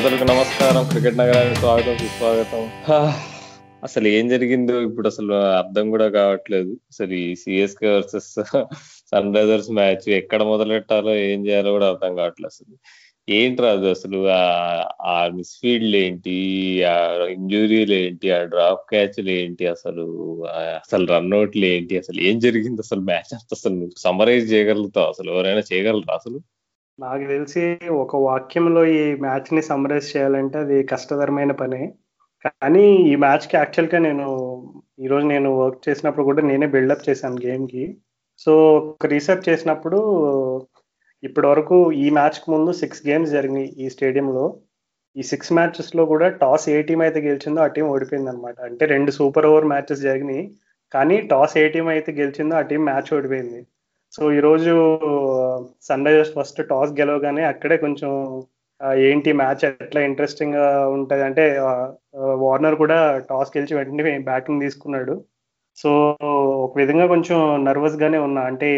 శ్రోతలకు నమస్కారం. క్రికెట్ నగరానికి స్వాగతం సుస్వాగతం. అసలు ఏం జరిగిందో ఇప్పుడు అసలు అర్థం కూడా కావట్లేదు. అసలు ఈ CSK versus Sunrisers match ఎక్కడ మొదలెట్టాలో ఏం చేయాలో కూడా అర్థం కావట్లేదు అసలు. ఏంటి రాదు అసలు? ఆ- ఆ మిస్ఫీల్డ్ ఏంటి? ఆ ఇంజురీలు ఏంటి? ఆ డ్రాప్ క్యాచ్లు ఏంటి అసలు? అసలు రన్అట్లు ఏంటి? అసలు ఏం జరిగింది అసలు మ్యాచ్ అసలు నువ్వు సమరైజ్ చేయగలుగుతావు? అసలు ఎవరైనా చేయగలరా అసలు? నాకు తెలిసి ఒక వాక్యంలో ఈ మ్యాచ్ని సమరైజ్ చేయాలంటే అది కష్టతరమైన పనే. కానీ ఈ మ్యాచ్కి యాక్చువల్గా నేను ఈరోజు నేను వర్క్ చేసినప్పుడు కూడా నేనే బిల్డప్ చేశాను గేమ్కి సో ఒక రీసెర్చ్ చేసినప్పుడు ఇప్పటి వరకు ఈ మ్యాచ్కి ముందు సిక్స్ గేమ్స్ జరిగినాయి ఈ స్టేడియంలో. ఈ సిక్స్ మ్యాచెస్లో కూడా టాస్ ఏ టీం అయితే గెలిచిందో ఆ టీం ఓడిపోయింది అనమాట అంటే రెండు సూపర్ ఓవర్ మ్యాచెస్ జరిగినాయి. కానీ టాస్ ఏ టీం అయితే గెలిచిందో ఆ టీం మ్యాచ్ ఓడిపోయింది. సో ఈరోజు సన్ రైజర్స్ ఫస్ట్ టాస్ గెలవగానే అక్కడే కొంచెం ఏంటి మ్యాచ్ ఎట్లా ఇంట్రెస్టింగ్గా ఉంటది అంటే వార్నర్ కూడా టాస్ గెలిచి వెంటనే బ్యాటింగ్ తీసుకున్నాడు. సో ఒక విధంగా కొంచెం నర్వస్ గానే ఉన్నా. అంటే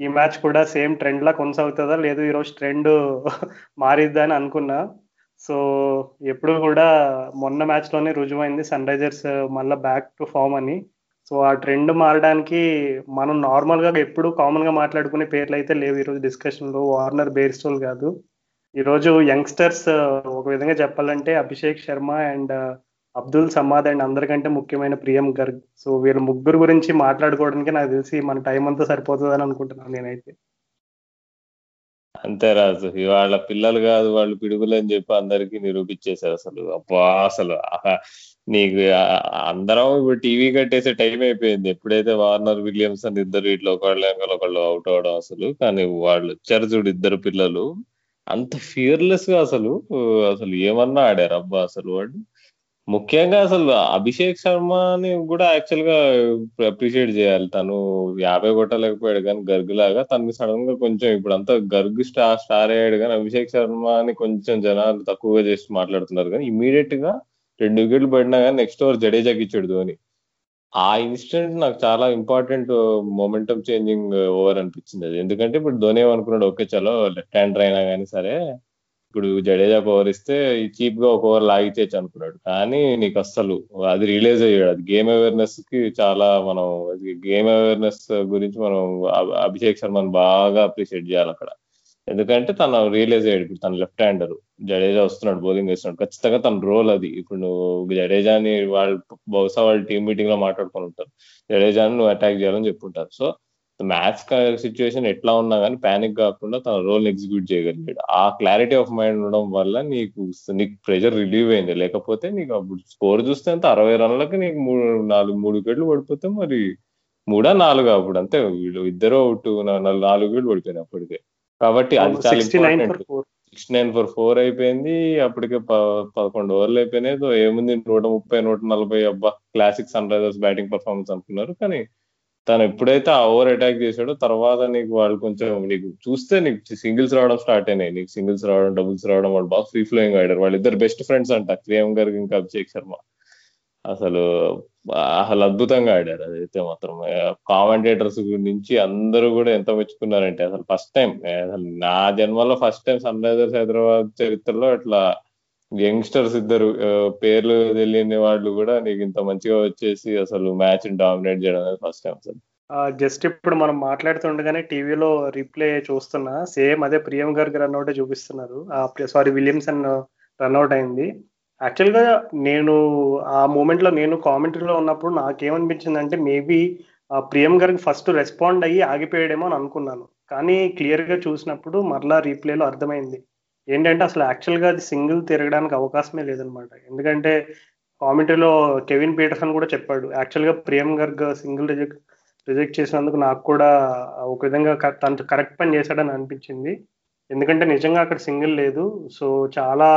ఈ మ్యాచ్ కూడా సేమ్ ట్రెండ్ లా కొనసాగుతుందా? లేదు ఈరోజు ట్రెండ్ మారిద్దా అని అనుకున్నా. సో ఎప్పుడు కూడా మొన్న మ్యాచ్లోనే రుజువైంది సన్ రైజర్స్ మళ్ళీ బ్యాక్ టు ఫామ్ అని. సో ఆ ట్రెండ్ మారడానికి మనం నార్మల్గా ఎప్పుడు కామన్గా మాట్లాడుకునే పేర్లు అయితే లేవు ఈరోజు డిస్కషన్లో. వార్నర్ బేర్స్టోల్ కాదు. ఈరోజు యంగ్స్టర్స్ ఒక విధంగా చెప్పాలంటే అభిషేక్ శర్మ అండ్ అబ్దుల్ సమాద్ అండ్ అందరికంటే ముఖ్యమైన ప్రియం గర్గ్. సో వీళ్ళ ముగ్గురు గురించి మాట్లాడుకోవడానికి నాకు తెలిసి మన టైం అంతా సరిపోతుందని అనుకుంటున్నాను నేనైతే. అంతే రాజు. ఇవాళ పిల్లలు కాదు వాళ్ళు పిడుగులు అని చెప్పి అందరికి నిరూపించేశారు అసలు. అబ్బా అసలు ఆహా, నీకు అందరం ఇప్పుడు టీవీ కట్టేసే టైం అయిపోయింది. ఎప్పుడైతే వార్నర్ విలియమ్స్ అని ఇద్దరు ఇట్లా ఒకళ్ళు ఒకళ్ళు అవుట్ అవడం అసలు కానీ వాళ్ళు వచ్చారు చూడు ఇద్దరు పిల్లలు. అంత ఫియర్లెస్గా అసలు అసలు ఏమన్నా ఆడారు? అబ్బా అసలు వాడు ముఖ్యంగా అసలు అభిషేక్ శర్మని కూడా యాక్చువల్గా అప్రిషియేట్ చేయాలి. తను యాభై కొట్టలేకపోయాడు కానీ గర్గ్ లాగా తనకి సడన్గా కొంచెం ఇప్పుడు అంతా గర్గ్ స్టార్ స్టార్ అయ్యాడు కానీ అభిషేక్ శర్మని కొంచెం జనాలు తక్కువగా చేసి మాట్లాడుతున్నారు కానీ ఇమీడియట్గా రెండు వికెట్లు పడినా కానీ నెక్స్ట్ ఓవర్ జడేజాకి ఇచ్చాడు ధోని. ఆ ఇన్సిడెంట్ నాకు చాలా ఇంపార్టెంట్ మొమెంటం చేంజింగ్ ఓవర్ అనిపించింది అది. ఎందుకంటే ఇప్పుడు ధోని ఏమనుకున్నాడు ఓకే చలో లెఫ్ట్ హ్యాండర్ అయినా కానీ సరే ఇప్పుడు జడేజా ఓవర్ ఇస్తే చీప్గా ఒక ఓవర్ లాగితేచ్చు అనుకున్నాడు. కానీ నీకు అస్సలు అది రిలీజ్ అయ్యాడు. అది గేమ్ అవేర్నెస్కి చాలా మనం గేమ్ అవేర్నెస్ గురించి మనం అభిషేక్ శర్మని బాగా అప్రిషియేట్ చేయాలి అక్కడ. ఎందుకంటే తను రియలైజ్ అయ్యాడు. ఇప్పుడు తన లెఫ్ట్ హ్యాండర్ జడేజా వస్తున్నాడు బౌలింగ్ వేస్తున్నాడు. ఖచ్చితంగా తన రోల్ అది. ఇప్పుడు నువ్వు జడేజాని వాళ్ళు బహుశా వాళ్ళు టీం మీటింగ్లో మాట్లాడుకొని ఉంటారు. జడేజాని నువ్వు అటాక్ చేయాలని చెప్పుంటారు. సో మ్యాచ్ సిచ్యువేషన్ ఎట్లా ఉన్నా కానీ పానిక్ కాకుండా తన రోల్ ఎగ్జిక్యూట్ చేయగలిగాడు. ఆ క్లారిటీ ఆఫ్ మైండ్ ఉండడం వల్ల నీకు నీకు ప్రెషర్ రిలీవ్ అయింది. లేకపోతే నీకు అప్పుడు స్కోర్ చూస్తే అంత అరవై రన్లకి నీకు మూడు నాలుగు మూడు వికెట్లు పడిపోతే మరి మూడా నాలుగు అప్పుడు. అంతే వీళ్ళు ఇద్దరు అవుట్ నాలుగు వికెట్లు పడిపోయినాయి అప్పటికే. కాబట్టి అది చాలా sixty nine for important four sixty nine for four అయిపోయింది. అప్పటికే పదకొండు ఓవర్లు అయిపోయినాయి. సో ఏముంది? నూట ముప్పై నూట నలభై అబ్బా classic Sunrisers batting performance అనుకున్నారు. కానీ తను ఎప్పుడైతే ఆ ఓవర్ అటాక్ చేశాడో తర్వాత నీకు వాళ్ళు కొంచెం నీకు చూస్తే నీకు సింగిల్స్ రావడం స్టార్ట్ అయినాయి. నీకు సింగిల్స్ రావడం డబుల్స్ రావడం వాళ్ళు బాగా ఫ్రీ ఫ్లోయింగ్ ఆడారు. వాళ్ళిద్దరు బెస్ట్ ఫ్రెండ్స్ అంట. ప్రియం గారికి ఇంకా అభిషేక్ శర్మ. అసలు అసలు అద్భుతంగా ఆడారు అదైతే మాత్రం కామెంటేటర్స్ నుంచి అందరూ కూడా ఎంత మెచ్చుకున్నారంటే అసలు ఫస్ట్ టైం అసలు నా జన్మలో first time Sunrisers Hyderabad చరిత్రలో ఇట్లా యంగ్స్టర్స్ ఇద్దరు పేర్లు తెలియని వాళ్ళు కూడా నీకు ఇంత మంచిగా వచ్చేసి అసలు మ్యాచ్ డామినేట్ చేయడం అనేది ఫస్ట్ టైం అసలు జస్ట్ ఇప్పుడు మనం మాట్లాడుతుండగానే టీవీలో రీప్లే చూస్తున్నా సేమ్ అదే ప్రియం గారికి రన్అట్ చూపిస్తున్నారు సారీ విలియమ్సన్ రన్అట్ అయింది యాక్చువల్గా నేను ఆ మూమెంట్లో నేను కామెంటరీలో ఉన్నప్పుడు నాకేమనిపించింది అంటే మేబీ ప్రియం గారికి ఫస్ట్ రెస్పాండ్ అయ్యి ఆగిపోయాడేమో అని అనుకున్నాను. కానీ క్లియర్గా చూసినప్పుడు మరలా రీప్లేలో అర్థమైంది. ఏంటంటే అసలు యాక్చువల్గా అది సింగిల్ తిరగడానికి అవకాశమే లేదనమాట ఎందుకంటే కామెంటరీలో కెవిన్ పీటర్సన్ కూడా చెప్పాడు యాక్చువల్గా ప్రియం గర్గ్ సింగిల్ రిజెక్ట్ రిజెక్ట్ చేసినందుకు నాకు కూడా ఒక విధంగా తను కరెక్ట్ పని చేశాడని అనిపించింది. ఎందుకంటే నిజంగా అక్కడ సింగిల్ లేదు. సో చాలా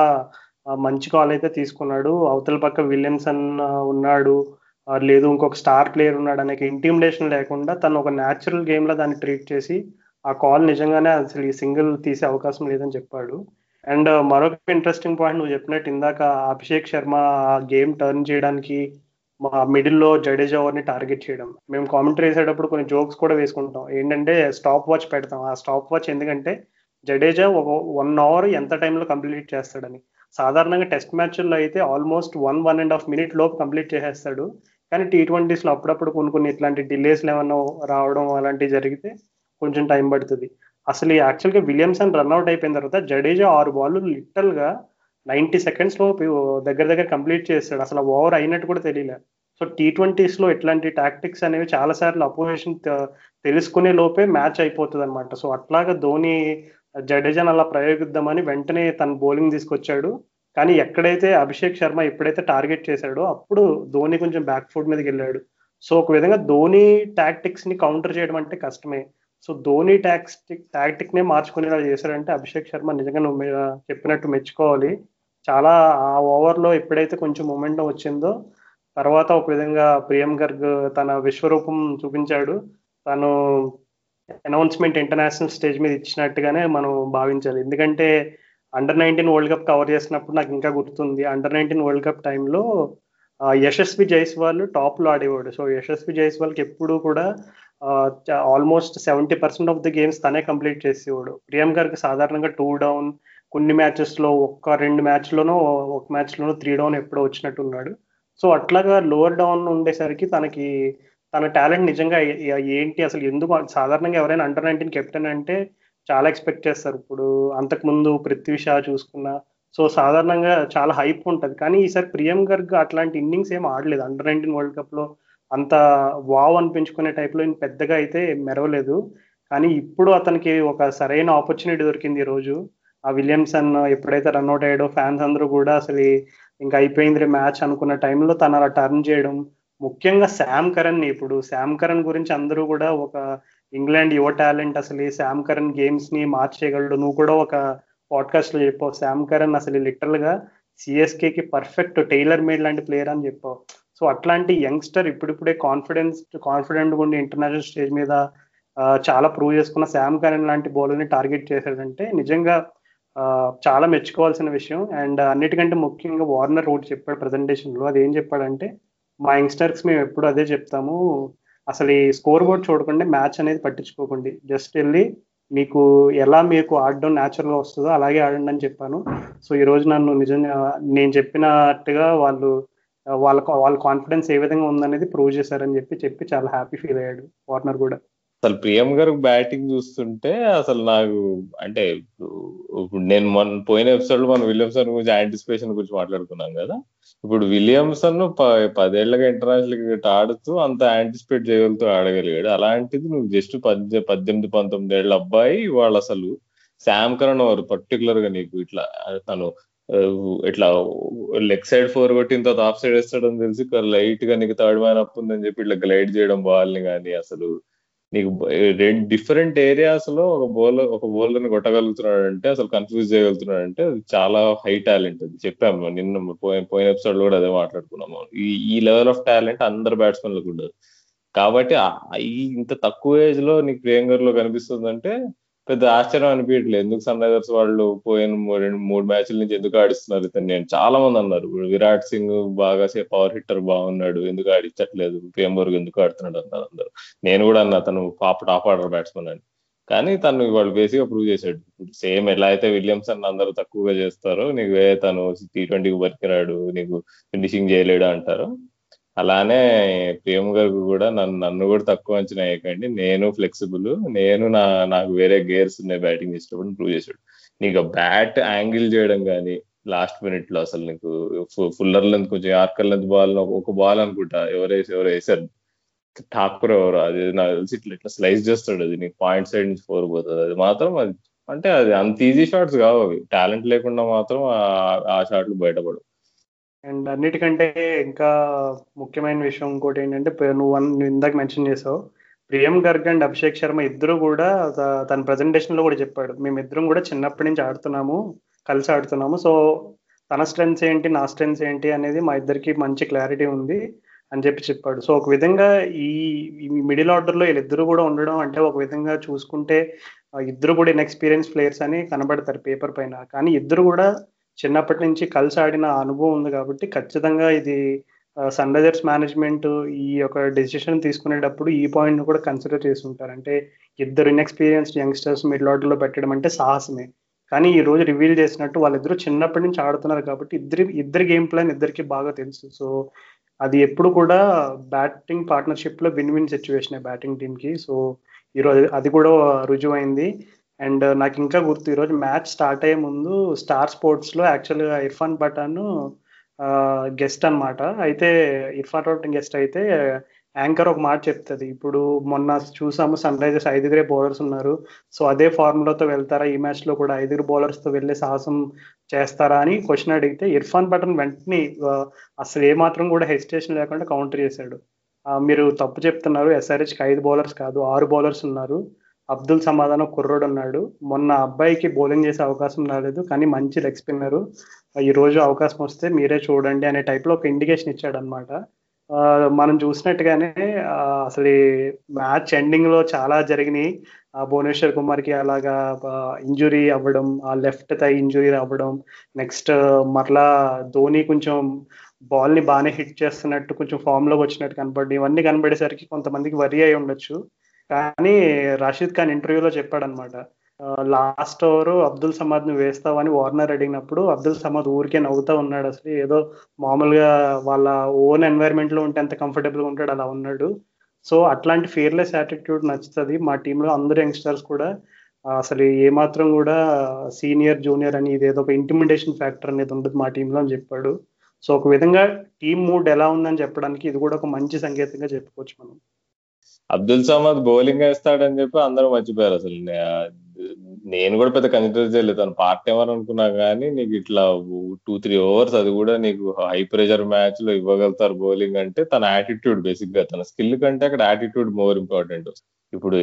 మంచి కాల్ అయితే తీసుకున్నాడు. అవతల పక్క విలియమ్సన్ ఉన్నాడు. లేదు ఇంకొక స్టార్ ప్లేయర్ ఉన్నాడు అనే ఇంటిమిడేషన్ లేకుండా తను ఒక న్యాచురల్ గేమ్లో దాన్ని ట్రీట్ చేసి ఆ కాల్ నిజంగానే అసలు ఈ సింగిల్ తీసే అవకాశం లేదని చెప్పాడు. అండ్ మరొక ఇంట్రెస్టింగ్ పాయింట్ నువ్వు చెప్పినట్టు ఇందాక అభిషేక్ శర్మ ఆ గేమ్ టర్న్ చేయడానికి మా మిడిల్లో జడేజా ఓవర్ని టార్గెట్ చేయడం. మేము కామెంటరీ వేసేటప్పుడు కొన్ని జోక్స్ కూడా వేసుకుంటాం. ఏంటంటే స్టాప్ వాచ్ పెడతాం. ఆ స్టాప్ వాచ్ ఎందుకంటే జడేజా ఒక వన్ అవర్ ఎంత టైంలో కంప్లీట్ చేస్తాడని. సాధారణంగా టెస్ట్ మ్యాచ్ల్లో అయితే almost one one and half minute లోపు కంప్లీట్ చేసేస్తాడు. కానీ టీ ట్వంటీస్లో అప్పుడప్పుడు కొన్ని కొన్ని ఇట్లాంటి డిలేస్లు ఏమన్నా రావడం అలాంటివి జరిగితే కొంచెం టైం పడుతుంది. అసలు యాక్చువల్గా విలియమ్సన్ రన్అట్ అయిపోయిన తర్వాత జడేజా ఆరు బాల్ లిటరల్గా నైంటీ సెకండ్స్లో దగ్గర దగ్గర కంప్లీట్ చేస్తాడు. అసలు ఓవర్ అయినట్టు కూడా తెలియలే. సో టీ ట్వంటీస్లో ఇట్లాంటి టాక్టిక్స్ అనేవి చాలాసార్లు అపోజిషన్ తెలుసుకునే లోపే మ్యాచ్ అయిపోతుంది అనమాట సో అట్లాగా ధోని జడేజాను అలా ప్రయోగిద్దామని వెంటనే తన బౌలింగ్ తీసుకొచ్చాడు. కానీ ఎక్కడైతే అభిషేక్ శర్మ ఎప్పుడైతే టార్గెట్ చేశాడో అప్పుడు ధోని కొంచెం బ్యాక్ ఫుట్ మీదకి వెళ్ళాడు. సో ఒక విధంగా ధోని టాక్టిక్స్ని కౌంటర్ చేయడం అంటే కష్టమే. సో ధోని టాక్టిక్ టాక్టిక్ నే మార్చుకునేలా చేశాడంటే అభిషేక్ శర్మ నిజంగా నువ్వు చెప్పినట్టు మెచ్చుకోవాలి. చాలా ఆ ఓవర్లో ఎప్పుడైతే కొంచెం మూమెంట్ వచ్చిందో తర్వాత ఒక విధంగా ప్రియం గర్గ్ తన విశ్వరూపం చూపించాడు. తను అనౌన్స్మెంట్ ఇంటర్నేషనల్ స్టేజ్ మీద ఇచ్చినట్టుగానే మనం భావించాలి. ఎందుకంటే under nineteen world cup cover చేసినప్పుడు నాకు ఇంకా గుర్తుంది. అండర్ నైన్టీన్ వరల్డ్ కప్ టైంలో యశస్వి జైస్వాల్ టాప్లో ఆడేవాడు. సో యశస్వి జైస్వాల్కి ఎప్పుడూ కూడా almost seventy percent of the games తనే కంప్లీట్ చేసేవాడు. ప్రియం గారికి సాధారణంగా టూ డౌన్ కొన్ని మ్యాచెస్లో ఒక్క రెండు మ్యాచ్లోనో ఒక మ్యాచ్లోనో త్రీ డౌన్ ఎప్పుడో వచ్చినట్టు ఉన్నాడు సో అట్లాగా లోవర్ డౌన్ ఉండేసరికి తనకి తన టాలెంట్ నిజంగా ఏంటి అసలు ఎందుకు సాధారణంగా ఎవరైనా అండర్ నైన్టీన్ కెప్టెన్ అంటే చాలా ఎక్స్పెక్ట్ చేస్తారు. ఇప్పుడు అంతకుముందు పృథ్వీ షా చూసుకున్నా సో సాధారణంగా చాలా హైప్ ఉంటుంది. కానీ ఈసారి ప్రియం గర్గ్ అట్లాంటి ఇన్నింగ్స్ ఏం ఆడలేదు. అండర్ నైన్టీన్ వరల్డ్ కప్లో అంత వావ్ అనిపించుకునే టైప్లో పెద్దగా అయితే మెరవలేదు. కానీ ఇప్పుడు అతనికి ఒక సరైన ఆపర్చునిటీ దొరికింది ఈరోజు రోజు. ఆ విలియమ్సన్ ఎప్పుడైతే రన్అట్ అయ్యాడో ఫ్యాన్స్ అందరూ కూడా అసలు ఇంకా అయిపోయింది మ్యాచ్ అనుకున్న టైంలో తను అలా టర్న్ చేయడం ముఖ్యంగా శామ్ కరణ్ ఇప్పుడు శామ్ కరణ్ గురించి అందరూ కూడా ఒక ఇంగ్లాండ్ యువ టాలెంట్ అసలు శామ్ కరణ్ గేమ్స్ని మార్చేయగలడు. నువ్వు కూడా ఒక పాడ్కాస్ట్లో చెప్పావు. శామ్ కరణ్ అసలు లిటరల్గా సిఎస్కే కి పర్ఫెక్ట్ టైలర్ మేడ్ లాంటి ప్లేయర్ అని చెప్పావు. సో అట్లాంటి యంగ్స్టర్ ఇప్పుడిప్పుడే కాన్ఫిడెన్స్ కాన్ఫిడెంట్ ఉండి ఇంటర్నేషనల్ స్టేజ్ మీద చాలా ప్రూవ్ చేసుకున్న శామ్ కరణ్ లాంటి బౌలర్ని టార్గెట్ చేశాడంటే నిజంగా చాలా మెచ్చుకోవాల్సిన విషయం. అండ్ అన్నిటికంటే ముఖ్యంగా వార్నర్ ఒకటి చెప్పాడు ప్రజెంటేషన్లో. అది ఏం చెప్పాడంటే మా యంగ్స్టర్స్ మేము ఎప్పుడు అదే చెప్తాము. అసలు ఈ స్కోర్ బోర్డ్ చూడకుండా మ్యాచ్ అనేది పట్టించుకోకండి. జస్ట్ వెళ్ళి మీకు ఎలా మీకు ఆడడం న్యాచురల్గా వస్తుందో అలాగే ఆడండి అని చెప్పాను. సో ఈ రోజు నన్ను నిజంగా నేను చెప్పినట్టుగా వాళ్ళు వాళ్ళ వాళ్ళ కాన్ఫిడెన్స్ ఏ విధంగా ఉందనేది ప్రూవ్ చేశారని చెప్పి చెప్పి చాలా హ్యాపీ ఫీల్ అయ్యాడు వార్నర్ కూడా. అసలు ప్రియం గారు బ్యాటింగ్ చూస్తుంటే అసలు నాకు అంటే ఇప్పుడు నేను మన పోయిన ఎపిసోడ్లో మన విలియమ్సన్ గురించి యాంటిసిపేషన్ గురించి మాట్లాడుకున్నాం కదా. ఇప్పుడు విలియమ్సన్ పదేళ్ళగా ఇంటర్నేషనల్ క్రికెట్ ఆడుతూ అంత యాంటిసిపేట్ చేయగలుగుతూ ఆడగలిగాడు. అలాంటిది నువ్వు జస్ట్ పద్దె పద్దెనిమిది పంతొమ్మిది ఏళ్ళ అబ్బాయి వాళ్ళు అసలు శామ్ కరణ్ వారు పర్టికులర్గా నీకు ఇట్లా తను ఇట్లా లెగ్ సైడ్ ఫోర్ కొట్టిన తర్వాత ఆఫ్ సైడ్ వేస్తాడని తెలిసి లైట్గా నీకు థర్డ్ మ్యాన్ అప్ ఉందని చెప్పి ఇట్లా గ్లైడ్ చేయడం బాల్ని కానీ అసలు నీకు రెండు డిఫరెంట్ ఏరియాస్లో ఒక బౌలర్ ఒక బౌలర్ని కొట్టగలుగుతున్నాడు అంటే అసలు కన్ఫ్యూజ్ చేయగలుగుతున్నాడు అంటే అది చాలా హై టాలెంట్ అది. చెప్పాము నిన్న పోయిన పోయిన ఎపిసోడ్లో కూడా అదే మాట్లాడుకున్నాము. ఈ ఈ లెవెల్ ఆఫ్ టాలెంట్ అందరు బ్యాట్స్మెన్లకు ఉండదు. కాబట్టి ఇంత తక్కువ ఏజ్లో నీకు ప్రియంకర్లో కనిపిస్తుందంటే పెద్ద ఆశ్చర్యం అనిపించట్లేదు ఎందుకు సన్ రైజర్స్ వాళ్ళు పోయిన రెండు మూడు మ్యాచ్ల నుంచి ఎందుకు ఆడిస్తున్నారు ఇతను నేను చాలా మంది అన్నారు. విరాట్ సింగ్ బాగా సే పవర్ హిట్టర్ బాగున్నాడు. ఎందుకు ఆడించట్లేదు? పేంబర్గ్ ఎందుకు ఆడుతున్నాడు? అన్నారు అందరు. నేను కూడా అన్నా తను పాప టాప్ ఆర్డర్ బ్యాట్స్మెన్ అని. కానీ తను వాళ్ళు బేసిక్గా ప్రూవ్ చేశాడు. సేమ్ ఎలా అయితే విలియమ్సన్ అందరూ తక్కువగా చేస్తారో నీకు వేరే తను టీ ట్వంటీకి బతికిరాడు నీకు ఫినిషింగ్ చేయలేడు అంటారు అలానే ప్రేమ్ గారు కూడా నన్ను నన్ను కూడా తక్కువ అంచనా వేయకండి. నేను ఫ్లెక్సిబుల్ నేను నా నాకు వేరే గేర్స్ ఉన్నాయి బ్యాటింగ్ చేసేటప్పుడు ప్రూవ్ చేశాడు నీకు బ్యాట్ యాంగిల్ చేయడం కానీ లాస్ట్ మినిట్లో అసలు నీకు ఫుల్లర్ లెంత్ కొంచెం యార్కర్ లెంత్ బాల్ ఒక బాల్ అనుకుంటా ఎవరేసి ఎవరు వేసారు? ఠాకూర్ ఎవరు అది నాకు తెలిసి ఇట్లా ఇట్లా స్లైస్ చేస్తాడు అది. నీకు పాయింట్ సైడ్ నుంచి ఫోర్ పోతుంది. అది మాత్రం అది అంటే అది అంత ఈజీ షాట్స్ కావు అవి. టాలెంట్ లేకుండా మాత్రం ఆ షాట్లు బయటపడు అండ్ అన్నిటికంటే ఇంకా ముఖ్యమైన విషయం ఇంకోటి ఏంటంటే నువ్వు నువ్వు ఇందాక మెన్షన్ చేసావు ప్రియం గర్గ్ అండ్ అభిషేక్ శర్మ ఇద్దరు కూడా తన ప్రజెంటేషన్లో కూడా చెప్పాడు. మేమిద్దరం కూడా చిన్నప్పటి నుంచి ఆడుతున్నాము కలిసి ఆడుతున్నాము. సో తన స్ట్రెంగ్స్ ఏంటి నా స్ట్రెంగ్స్ ఏంటి అనేది మా ఇద్దరికి మంచి క్లారిటీ ఉంది అని చెప్పి చెప్పాడు. సో ఒక విధంగా ఈ మిడిల్ ఆర్డర్లో వీళ్ళిద్దరు కూడా ఉండడం అంటే ఒక విధంగా చూసుకుంటే ఇద్దరు కూడా ఇన్ఎక్స్పీరియన్స్ ప్లేయర్స్ అని కనబడతారు పేపర్ పైన. కానీ ఇద్దరు కూడా చిన్నప్పటి నుంచి కలిసి ఆడిన అనుభవం ఉంది కాబట్టి ఖచ్చితంగా ఇది సన్ రైజర్స్ మేనేజ్మెంట్ ఈ యొక్క డెసిషన్ తీసుకునేటప్పుడు ఈ పాయింట్ను కూడా కన్సిడర్ చేసి ఉంటారు అంటే ఇద్దరు ఇన్ఎక్స్పీరియన్స్డ్ యంగ్స్టర్స్ మిడిల్ ఆర్డర్లో పెట్టడం అంటే సాహసమే. కానీ ఈ రోజు రివీల్ చేసినట్టు వాళ్ళిద్దరూ చిన్నప్పటి నుంచి ఆడుతున్నారు కాబట్టి ఇద్దరి ఇద్దరి గేమ్ ప్లాన్ ఇద్దరికి బాగా తెలుసు. సో అది ఎప్పుడు కూడా బ్యాటింగ్ పార్ట్నర్షిప్లో విన్ విన్ సిచ్యువేషన్ బ్యాటింగ్ టీమ్కి. సో ఈరోజు అది కూడా రుజువైంది. అండ్ నాకు ఇంకా గుర్తు ఈరోజు మ్యాచ్ స్టార్ట్ అయ్యే ముందు స్టార్ స్పోర్ట్స్లో యాక్చువల్గా ఇర్ఫాన్ పఠాన్ గెస్ట్ అన్నమాట. అయితే ఇర్ఫాన్ పఠాన్ గెస్ట్ అయితే యాంకర్ ఒక మాట చెప్తుంది. ఇప్పుడు మొన్న చూసాము సన్ రైజర్స్ ఐదుగురే బౌలర్స్ ఉన్నారు. సో అదే ఫార్ములాతో వెళ్తారా? ఈ మ్యాచ్లో కూడా ఐదుగురు బౌలర్స్తో వెళ్ళే సాహసం చేస్తారా అని క్వశ్చన్ అడిగితే ఇర్ఫాన్ పఠాన్ వెంటనే అసలు ఏమాత్రం కూడా హెసిటేషన్ లేకుండా కౌంటర్ చేశాడు. మీరు తప్పు చెప్తున్నారు. ఎస్ఆర్హెచ్కి ఐదు బౌలర్స్ కాదు ఆరు బౌలర్స్ ఉన్నారు. అబ్దుల్ సమాధానం కుర్రోడు ఉన్నాడు మొన్న అబ్బాయికి బౌలింగ్ చేసే అవకాశం రాలేదు కానీ మంచి లెగ్ స్పిన్నరు. ఈ రోజు అవకాశం వస్తే మీరే చూడండి అనే టైప్లో ఒక ఇండికేషన్ ఇచ్చాడు అనమాట మనం చూసినట్టుగానే అసలు మ్యాచ్ ఎండింగ్లో చాలా జరిగినాయి. ఆ భువనేశ్వర్ కుమార్కి అలాగా ఇంజురీ అవ్వడం ఆ లెఫ్ట్ తై ఇంజురీ అవ్వడం నెక్స్ట్ మరలా ధోని కొంచెం బాల్ని బాగానే హిట్ చేస్తున్నట్టు కొంచెం ఫామ్లోకి వచ్చినట్టు కనపడి ఇవన్నీ కనబడేసరికి కొంతమందికి వరి అయి ఉండొచ్చు. కానీ రషీద్ ఖాన్ ఇంటర్వ్యూలో చెప్పాడనమాట లాస్ట్ ఓవర్ అబ్దుల్ సమాద్ను వేస్తావని వార్నర్ అడిగినప్పుడు అబ్దుల్ సమాద్ ఊరికే నవ్వుతా ఉన్నాడు అసలు. ఏదో మామూలుగా వాళ్ళ ఓన్ ఎన్వైర్న్మెంట్లో ఉంటే ఎంత కంఫర్టబుల్గా ఉంటాడు అలా ఉన్నాడు. సో అట్లాంటి ఫియర్లెస్ యాటిట్యూడ్ నచ్చుతుంది. మా టీంలో అందరు యంగ్స్టర్స్ కూడా అసలు ఏమాత్రం కూడా సీనియర్ జూనియర్ అని ఇదేదో ఒక ఇంటిమిడేషన్ ఫ్యాక్టర్ అనేది ఉండదు మా టీంలో అని చెప్పాడు. సో ఒక విధంగా టీం మూడ్ ఎలా ఉందని చెప్పడానికి ఇది కూడా ఒక మంచి సంకేతంగా చెప్పుకోవచ్చు మనం. అబ్దుల్ సమద్ బౌలింగ్ వేస్తాడని చెప్పి అందరూ మర్చిపోయారు అసలు. నేను కూడా పెద్ద కన్సిడర్ చేయలేదు. తను పార్ట్ టైమర్ అనుకున్నా కానీ నీకు ఇట్లా టూ త్రీ ఓవర్స్ అది కూడా నీకు హై ప్రెషర్ మ్యాచ్లో ఇవ్వగలుగుతారు బౌలింగ్ అంటే తన యాటిట్యూడ్ బేసిక్గా తన స్కిల్ కంటే అక్కడ యాటిట్యూడ్ మోర్ ఇంపార్టెంట్ ఇప్పుడు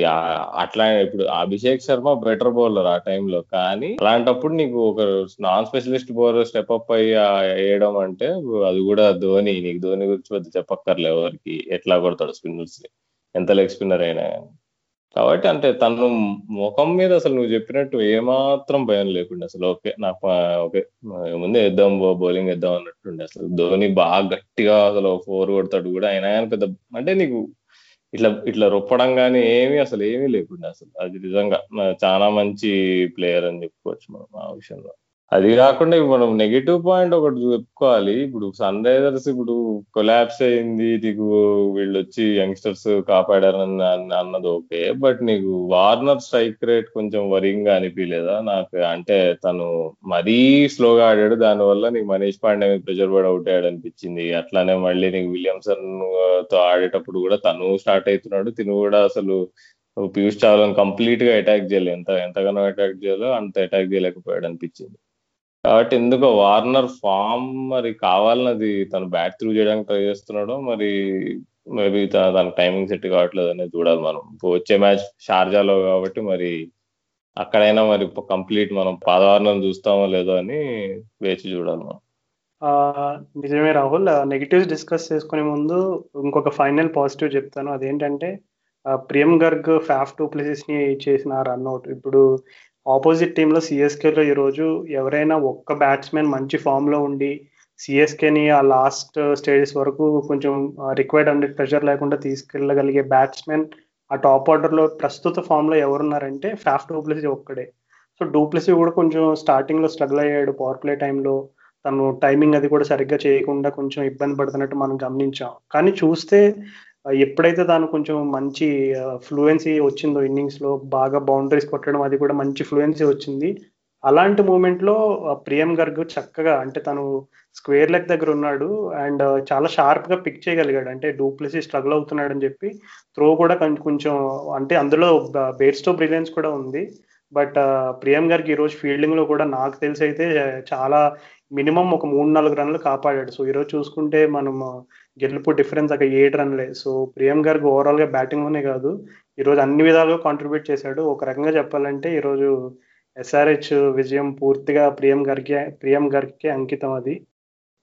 అట్లా ఇప్పుడు అభిషేక్ శర్మ బెటర్ బౌలర్ ఆ టైంలో కానీ అలాంటప్పుడు నీకు ఒక non specialist bowler step up అయ్యి వేయడం అంటే అది కూడా ధోని నీకు ధోని గురించి పెద్ద చెప్పక్కర్లే ఎవరికి. ఎట్లా కొడతాడు స్పిన్నర్స్ ఎంత లెగ్ స్పిన్నర్ అయినా కానీ. కాబట్టి అంటే తను ముఖం మీద అసలు నువ్వు చెప్పినట్టు ఏమాత్రం భయం లేకుండా అసలు. ఓకే నాకు ఓకే ముందే వేద్దాం బౌలింగ్ వేద్దాం అన్నట్టుండే అసలు. ధోని బాగా గట్టిగా అసలు ఫోర్ కొడతాడు కూడా. అయినా కానీ పెద్ద అంటే నీకు ఇట్లా ఇట్లా రొప్పడం కానీ ఏమీ అసలు ఏమీ లేకుండా అసలు. అది నిజంగా చాలా మంచి ప్లేయర్ అని చెప్పుకోవచ్చు మనం ఆ విషయంలో. అది కాకుండా మనం నెగిటివ్ పాయింట్ ఒకటి చెప్పుకోవాలి. ఇప్పుడు సన్ రైజర్స్ ఇప్పుడు కొలాప్స్ అయింది. నీకు వీళ్ళు వచ్చి యంగ్స్టర్స్ కాపాడారని అన్న- అన్నది ఓకే. బట్ నీకు వార్నర్ స్ట్రైక్ రేట్ కొంచెం వరింగ్గా అనిపించలేదా నాకు అంటే తను మరీ స్లోగా ఆడాడు. దానివల్ల నీకు మనీష్ పాండే మీద ప్రెషర్ పడి అవుట్ అయ్యాడు అనిపించింది. అట్లానే మళ్ళీ నీకు విలియమ్సన్తో ఆడేటప్పుడు కూడా తను స్టార్ట్ అవుతున్నాడు. తిను కూడా అసలు పీయూష్ చావ్లాని కంప్లీట్గా అటాక్ చేయలేదు ఎంత ఎంతగానో అటాక్ చేయాలో అంత అటాక్ చేయలేకపోయాడు అనిపించింది. కాబట్టి ఎందుకో వార్నర్ ఫామ్ మరి కావాలన్నది తను బ్యాట్ త్రూ చేయడానికి ట్రై చేస్తున్నాడో మరి మేబీ దానికి టైమింగ్ సెట్ కావట్లేదు అనేది చూడాలి మనం. ఇప్పుడు వచ్చే మ్యాచ్ షార్జాలో కాబట్టి మరి అక్కడైనా మరి కంప్లీట్ మనం పాదవారణం చూస్తామో లేదో అని వేచి చూడాలి మనం. నిజమే రాహుల్. నెగిటివ్స్ డిస్కస్ చేసుకునే ముందు ఇంకొక ఫైనల్ పాజిటివ్ చెప్తాను. అదేంటంటే ప్రియం గర్గ్ ఫ్యాఫ్ టూ ప్లేసెస్ని చేసిన రన్అట్ ఇప్పుడు ఆపోజిట్ టీంలో సిఎస్కేలో ఈరోజు ఎవరైనా ఒక్క బ్యాట్స్మెన్ మంచి ఫామ్లో ఉండి సిఎస్కేని ఆ లాస్ట్ స్టేజెస్ వరకు కొంచెం రిక్వైర్డ్ అండర్ ప్రెషర్ లేకుండా తీసుకెళ్ళగలిగే బ్యాట్స్మెన్ ఆ టాప్ ఆర్డర్లో ప్రస్తుత ఫామ్లో ఎవరున్నారంటే ఫ్యాఫ్ డూప్లెసీ ఒక్కడే. సో డూప్లెసీ కూడా కొంచెం స్టార్టింగ్లో స్ట్రగుల్ అయ్యాడు పవర్ ప్లే టైంలో తను టైమింగ్ అది కూడా సరిగ్గా చేయకుండా కొంచెం ఇబ్బంది పడుతున్నట్టు మనం గమనించాం. కానీ చూస్తే ఎప్పుడైతే తాను కొంచెం మంచి ఫ్లూయెన్సీ వచ్చిందో ఇన్నింగ్స్లో బాగా బౌండరీస్ కొట్టడం అది కూడా మంచి ఫ్లూయెన్సీ వచ్చింది. అలాంటి మూమెంట్లో ప్రియం గర్గ్ చక్కగా అంటే తను స్క్వేర్ లెగ్ దగ్గర ఉన్నాడు అండ్ చాలా షార్ప్గా పిక్ చేయగలిగాడు. అంటే డూప్లెసీ స్ట్రగుల్ అవుతున్నాడు అని చెప్పి త్రో కూడా కొంచెం అంటే అందులో బేర్స్టో బ్రిలియన్స్ కూడా ఉంది. బట్ ప్రియం గారికి ఈరోజు ఫీల్డింగ్లో కూడా నాకు తెలిసి అయితే చాలా మినిమం ఒక మూడు నాలుగు రన్లు కాపాడాడు. సో ఈరోజు చూసుకుంటే మనం గెలుపు డిఫరెన్స్ అక్కడ ఏడు రన్లే సో ప్రియం గారికి ఓవరాల్గా బ్యాటింగ్లోనే కాదు. ఈరోజు అన్ని విధాలుగా కాంట్రిబ్యూట్ చేశాడు. ఒక రకంగా చెప్పాలంటే ఈరోజు ఎస్ఆర్హెచ్ విజయం పూర్తిగా ప్రియం గారికి ప్రియం గారికి అంకితం అది.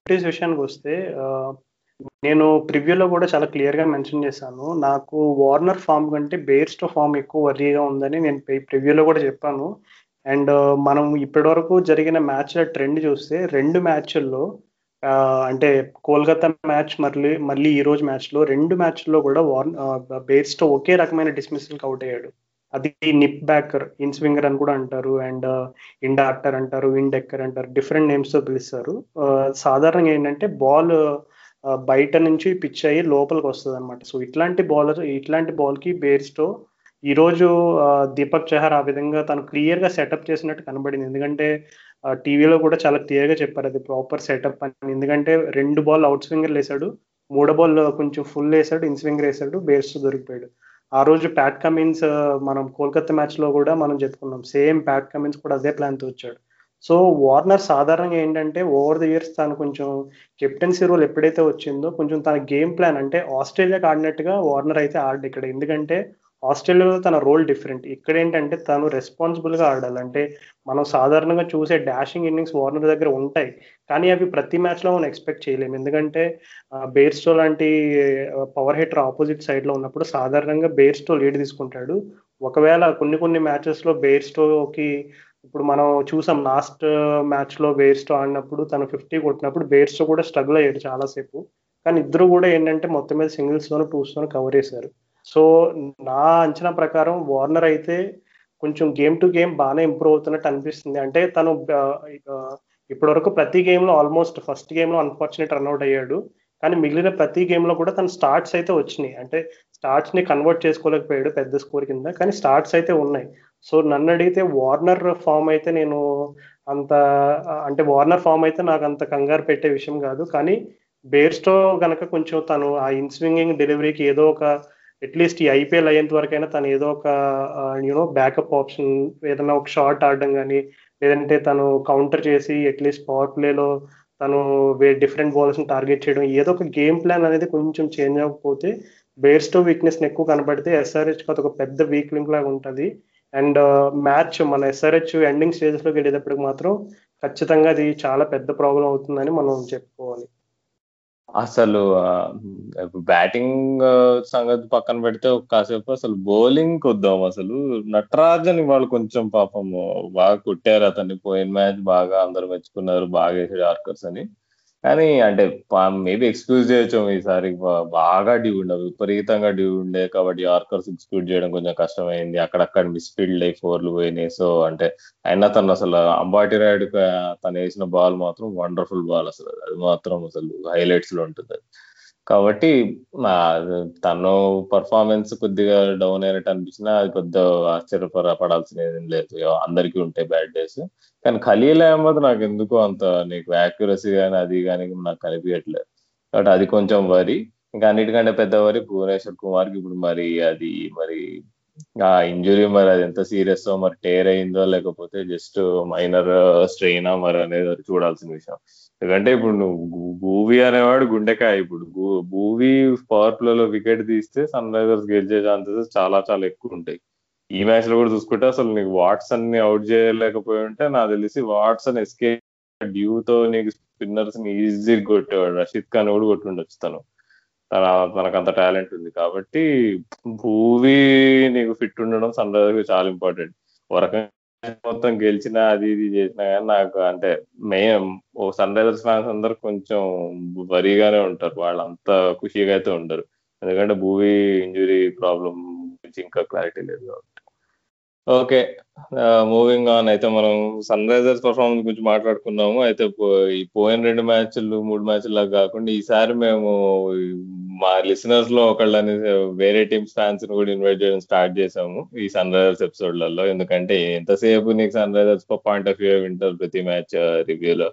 ప్రాక్టీస్ విషయానికి వస్తే నేను ప్రివ్యూలో కూడా చాలా క్లియర్గా మెన్షన్ చేశాను. నాకు వార్నర్ ఫామ్ కంటే బేర్స్టో ఫామ్ ఎక్కువ వర్రీగా ఉందని నేను ప్రివ్యూలో కూడా చెప్పాను. అండ్ మనం ఇప్పటివరకు జరిగిన మ్యాచ్ల ట్రెండ్ చూస్తే రెండు మ్యాచ్ల్లో అంటే కోల్కతా మ్యాచ్ మళ్ళీ మళ్ళీ ఈ రోజు మ్యాచ్లో రెండు మ్యాచ్లో కూడా వార్న్ బేర్స్టో ఒకే రకమైన డిస్మిసల్కి అవుట్ అయ్యాడు. అది నిప్ బ్యాకర్ ఇన్ స్వింగర్ అని కూడా అంటారు అండ్ ఇండ్ ఆక్టర్ అంటారు విండ్ ఎక్కర్ అంటారు డిఫరెంట్ నేమ్స్తో పిలుస్తారు సాధారణంగా ఏంటంటే బాల్ బయట నుంచి పిచ్ అయ్యి లోపలికి వస్తుంది అనమాట సో ఇట్లాంటి బౌలర్ ఇట్లాంటి బాల్కి బేర్స్టో ఈ రోజు దీపక్ చహర్ ఆ విధంగా తను క్లియర్గా సెటప్ చేసినట్టు కనబడింది. ఎందుకంటే టీవీలో కూడా చాలా క్లియర్గా చెప్పారు. అది ప్రాపర్ సెటప్ అని. ఎందుకంటే రెండు బాల్ అవుట్ స్వింగర్లు వేసాడు మూడో బాల్ కొంచెం ఫుల్ వేసాడు ఇన్ స్వింగర్ వేసాడు బేర్స్ దొరికిపోయాడు. ఆ రోజు ప్యాట్ కమిన్స్ మనం కోల్కతా మ్యాచ్లో కూడా మనం చెప్పుకున్నాం. సేమ్ ప్యాట్ కమిన్స్ కూడా అదే ప్లాన్తో వచ్చాడు. సో వార్నర్ సాధారణంగా ఏంటంటే ఓవర్ ది ఇయర్స్ తను కొంచెం కెప్టెన్సీ రోల్ ఎప్పుడైతే వచ్చిందో కొంచెం తన గేమ్ ప్లాన్ అంటే ఆస్ట్రేలియాకి ఆడినట్టుగా వార్నర్ అయితే ఆడు ఇక్కడ. ఎందుకంటే ఆస్ట్రేలియాలో తన రోల్ డిఫరెంట్ ఇక్కడ ఏంటంటే తను రెస్పాన్సిబుల్గా ఆడాలి. అంటే మనం సాధారణంగా చూసే డాషింగ్ ఇన్నింగ్స్ వార్నర్ దగ్గర ఉంటాయి. కానీ అవి ప్రతి మ్యాచ్లో మనం ఎక్స్పెక్ట్ చేయలేము. ఎందుకంటే బేర్స్టో లాంటి పవర్ హిటర్ ఆపోజిట్ సైడ్లో ఉన్నప్పుడు సాధారణంగా బేర్స్టో లీడ్ తీసుకుంటాడు. ఒకవేళ కొన్ని కొన్ని మ్యాచెస్లో బేర్స్టోకి ఇప్పుడు మనం చూసాం లాస్ట్ మ్యాచ్లో బేర్స్టో ఆడినప్పుడు తను ఫిఫ్టీ కొట్టినప్పుడు బేర్స్టో కూడా స్ట్రగుల్ అయ్యాడు చాలాసేపు. కానీ ఇద్దరు కూడా ఏంటంటే మొత్తం మీద సింగిల్స్ లోను టూస్ లోను కవర్ చేశారు. సో నా అంచనా ప్రకారం వార్నర్ అయితే కొంచెం గేమ్ టు గేమ్ బాగానే ఇంప్రూవ్ అవుతున్నట్టు అనిపిస్తుంది. అంటే తను ఇప్పటి వరకు ప్రతి గేమ్లో ఆల్మోస్ట్ ఫస్ట్ గేమ్లో అన్ఫార్చునేట్ రన్అట్ అయ్యాడు. కానీ మిగిలిన ప్రతి గేమ్లో కూడా తన స్టార్ట్స్ అయితే వచ్చినాయి. అంటే స్టార్ట్స్ని కన్వర్ట్ చేసుకోలేకపోయాడు పెద్ద స్కోర్ కింద. కానీ స్టార్ట్స్ అయితే ఉన్నాయి. సో నన్ను అడిగితే వార్నర్ ఫామ్ అయితే నేను అంత అంటే వార్నర్ ఫామ్ అయితే నాకు అంత కంగారు పెట్టే విషయం కాదు. కానీ బేర్స్టో గనక కొంచెం తను ఆ ఇన్స్వింగింగ్ డెలివరీకి ఏదో ఒక అట్లీస్ట్ ఈ ఐపీఎల్ అయ్యేంత వరకైనా తను ఏదో ఒక యూనో బ్యాకప్ ఆప్షన్ ఏదైనా ఒక షార్ట్ ఆడడం కానీ లేదంటే తను కౌంటర్ చేసి అట్లీస్ట్ పవర్ ప్లేలో తను డిఫరెంట్ బాల్స్ టార్గెట్ చేయడం ఏదో ఒక గేమ్ ప్లాన్ అనేది కొంచెం చేంజ్ అవ్వకపోతే బేర్స్టో వీక్నెస్ ఎక్కువ కనబడితే ఎస్ఆర్హెచ్కి ఒక పెద్ద వీక్ లింక్ లాగా ఉంటుంది. అండ్ మ్యాచ్ మన ఎస్ఆర్హెచ్ ఎండింగ్ స్టేజెస్లోకి వెళ్ళేటప్పటికి మాత్రం ఖచ్చితంగా అది చాలా పెద్ద ప్రాబ్లం అవుతుందని మనం చెప్పుకోవాలి. అసలు బ్యాటింగ్ సంగతి పక్కన పెడితే కాసేపు అసలు బౌలింగ్ కొద్దాం అసలు. నటరాజన్ వాళ్ళు కొంచెం పాపం బాగా కొట్టారు అతన్ని. పోయిన మ్యాచ్ బాగా అందరు మెచ్చుకున్నారు బాగా వేసాడు ఆర్కర్స్ అని. కానీ అంటే మేబీ ఎక్స్క్యూజ్ చేయొచ్చు ఈసారి. బాగా డ్యూ ఉండే విపరీతంగా డ్యూ ఉండే కాబట్టి ఆర్కర్స్ ఎక్స్క్యూజ్ చేయడం కొంచెం కష్టమైంది. అక్కడక్కడ మిస్ఫీల్డ్ అయ్యి ఫోర్లు పోయినాయి. సో అంటే అయినా తను అసలు అంబాటి రాయుడు తను వేసిన బాల్ మాత్రం వండర్ఫుల్ బాల్ అసలు. అది మాత్రం అసలు హైలైట్స్లో ఉంటుంది. కాబట్టి తను పర్ఫార్మెన్స్ కొద్దిగా డౌన్ అయినట్టు అనిపించినా అది పెద్ద ఆశ్చర్యపడాల్సిన లేదు. అందరికీ ఉంటాయి బ్యాడ్ డేస్ కానీ ఖలీల్ అహ్మద్ నాకు ఎందుకు అంత నీకు యాక్యురసీ కానీ అది కానీ నాకు కనిపించట్లేదు కాబట్టి అది కొంచెం వరి. ఇంకా అన్నిటికంటే పెద్ద వరి భువనేశ్వర్ కుమార్కి. ఇప్పుడు మరి అది మరి ఆ ఇంజురీ మరి అది ఎంత సీరియస్ మరి టేర్ అయిందో లేకపోతే జస్ట్ మైనర్ స్ట్రెయినా మరి అనేది చూడాల్సిన విషయం. ఎందుకంటే ఇప్పుడు నువ్వు భూవి అనేవాడు గుండెకాయ. ఇప్పుడు భూవి పవర్ ప్లేలో వికెట్ తీస్తే సన్ రైజర్స్ గెలిచే ఛాన్సెస్ చాలా చాలా ఎక్కువ ఉంటాయి. ఈ మ్యాచ్లో కూడా చూసుకుంటే అసలు నీకు వాట్సన్ని అవుట్ చేయలేకపోయి ఉంటే నాకు తెలిసి వాట్సన్ ఎస్కే డ్యూతో నీకు స్పిన్నర్స్ని ఈజీ కొట్టేవాడు రషీద్ ఖాన్ కూడా కొట్టుండొచ్చు తను. తన తనకు అంత టాలెంట్ ఉంది కాబట్టి భూవి నీకు ఫిట్ ఉండడం సన్ రైజర్స్ చాలా ఇంపార్టెంట్ ఒక మొత్తం గెలిచినా అది ఇది చేసినా కానీ నాకు అంటే మెయిన్ ఓ సన్ రైజర్స్ ఫ్యాన్స్ అందరు కొంచెం వరిగానే ఉంటారు. వాళ్ళు అంత ఖుషిగా అయితే ఉండరు. ఎందుకంటే భూమి ఇంజురీ ప్రాబ్లం గురించి ఇంకా క్లారిటీ లేదు కాబట్టి. ఓకే. మూవింగ్ ఆన్ అయితే మనం సన్ రైజర్స్ పర్ఫార్మెన్స్ గురించి మాట్లాడుకున్నాము అయితే ఈ పోయిన రెండు మ్యాచ్లు మూడు మ్యాచ్లు కాకుండా ఈసారి మేము మా లిసనర్స్లో ఒకళ్ళని వేరే టీమ్స్ ఫ్యాన్స్ని కూడా ఇన్వైట్ చేయడం స్టార్ట్ చేసాము ఈ సన్ రైజర్స్ ఎపిసోడ్లలో. ఎందుకంటే ఎంతసేపు నీకు Sunrisers point of view వింటారు ప్రతి మ్యాచ్ రివ్యూలో.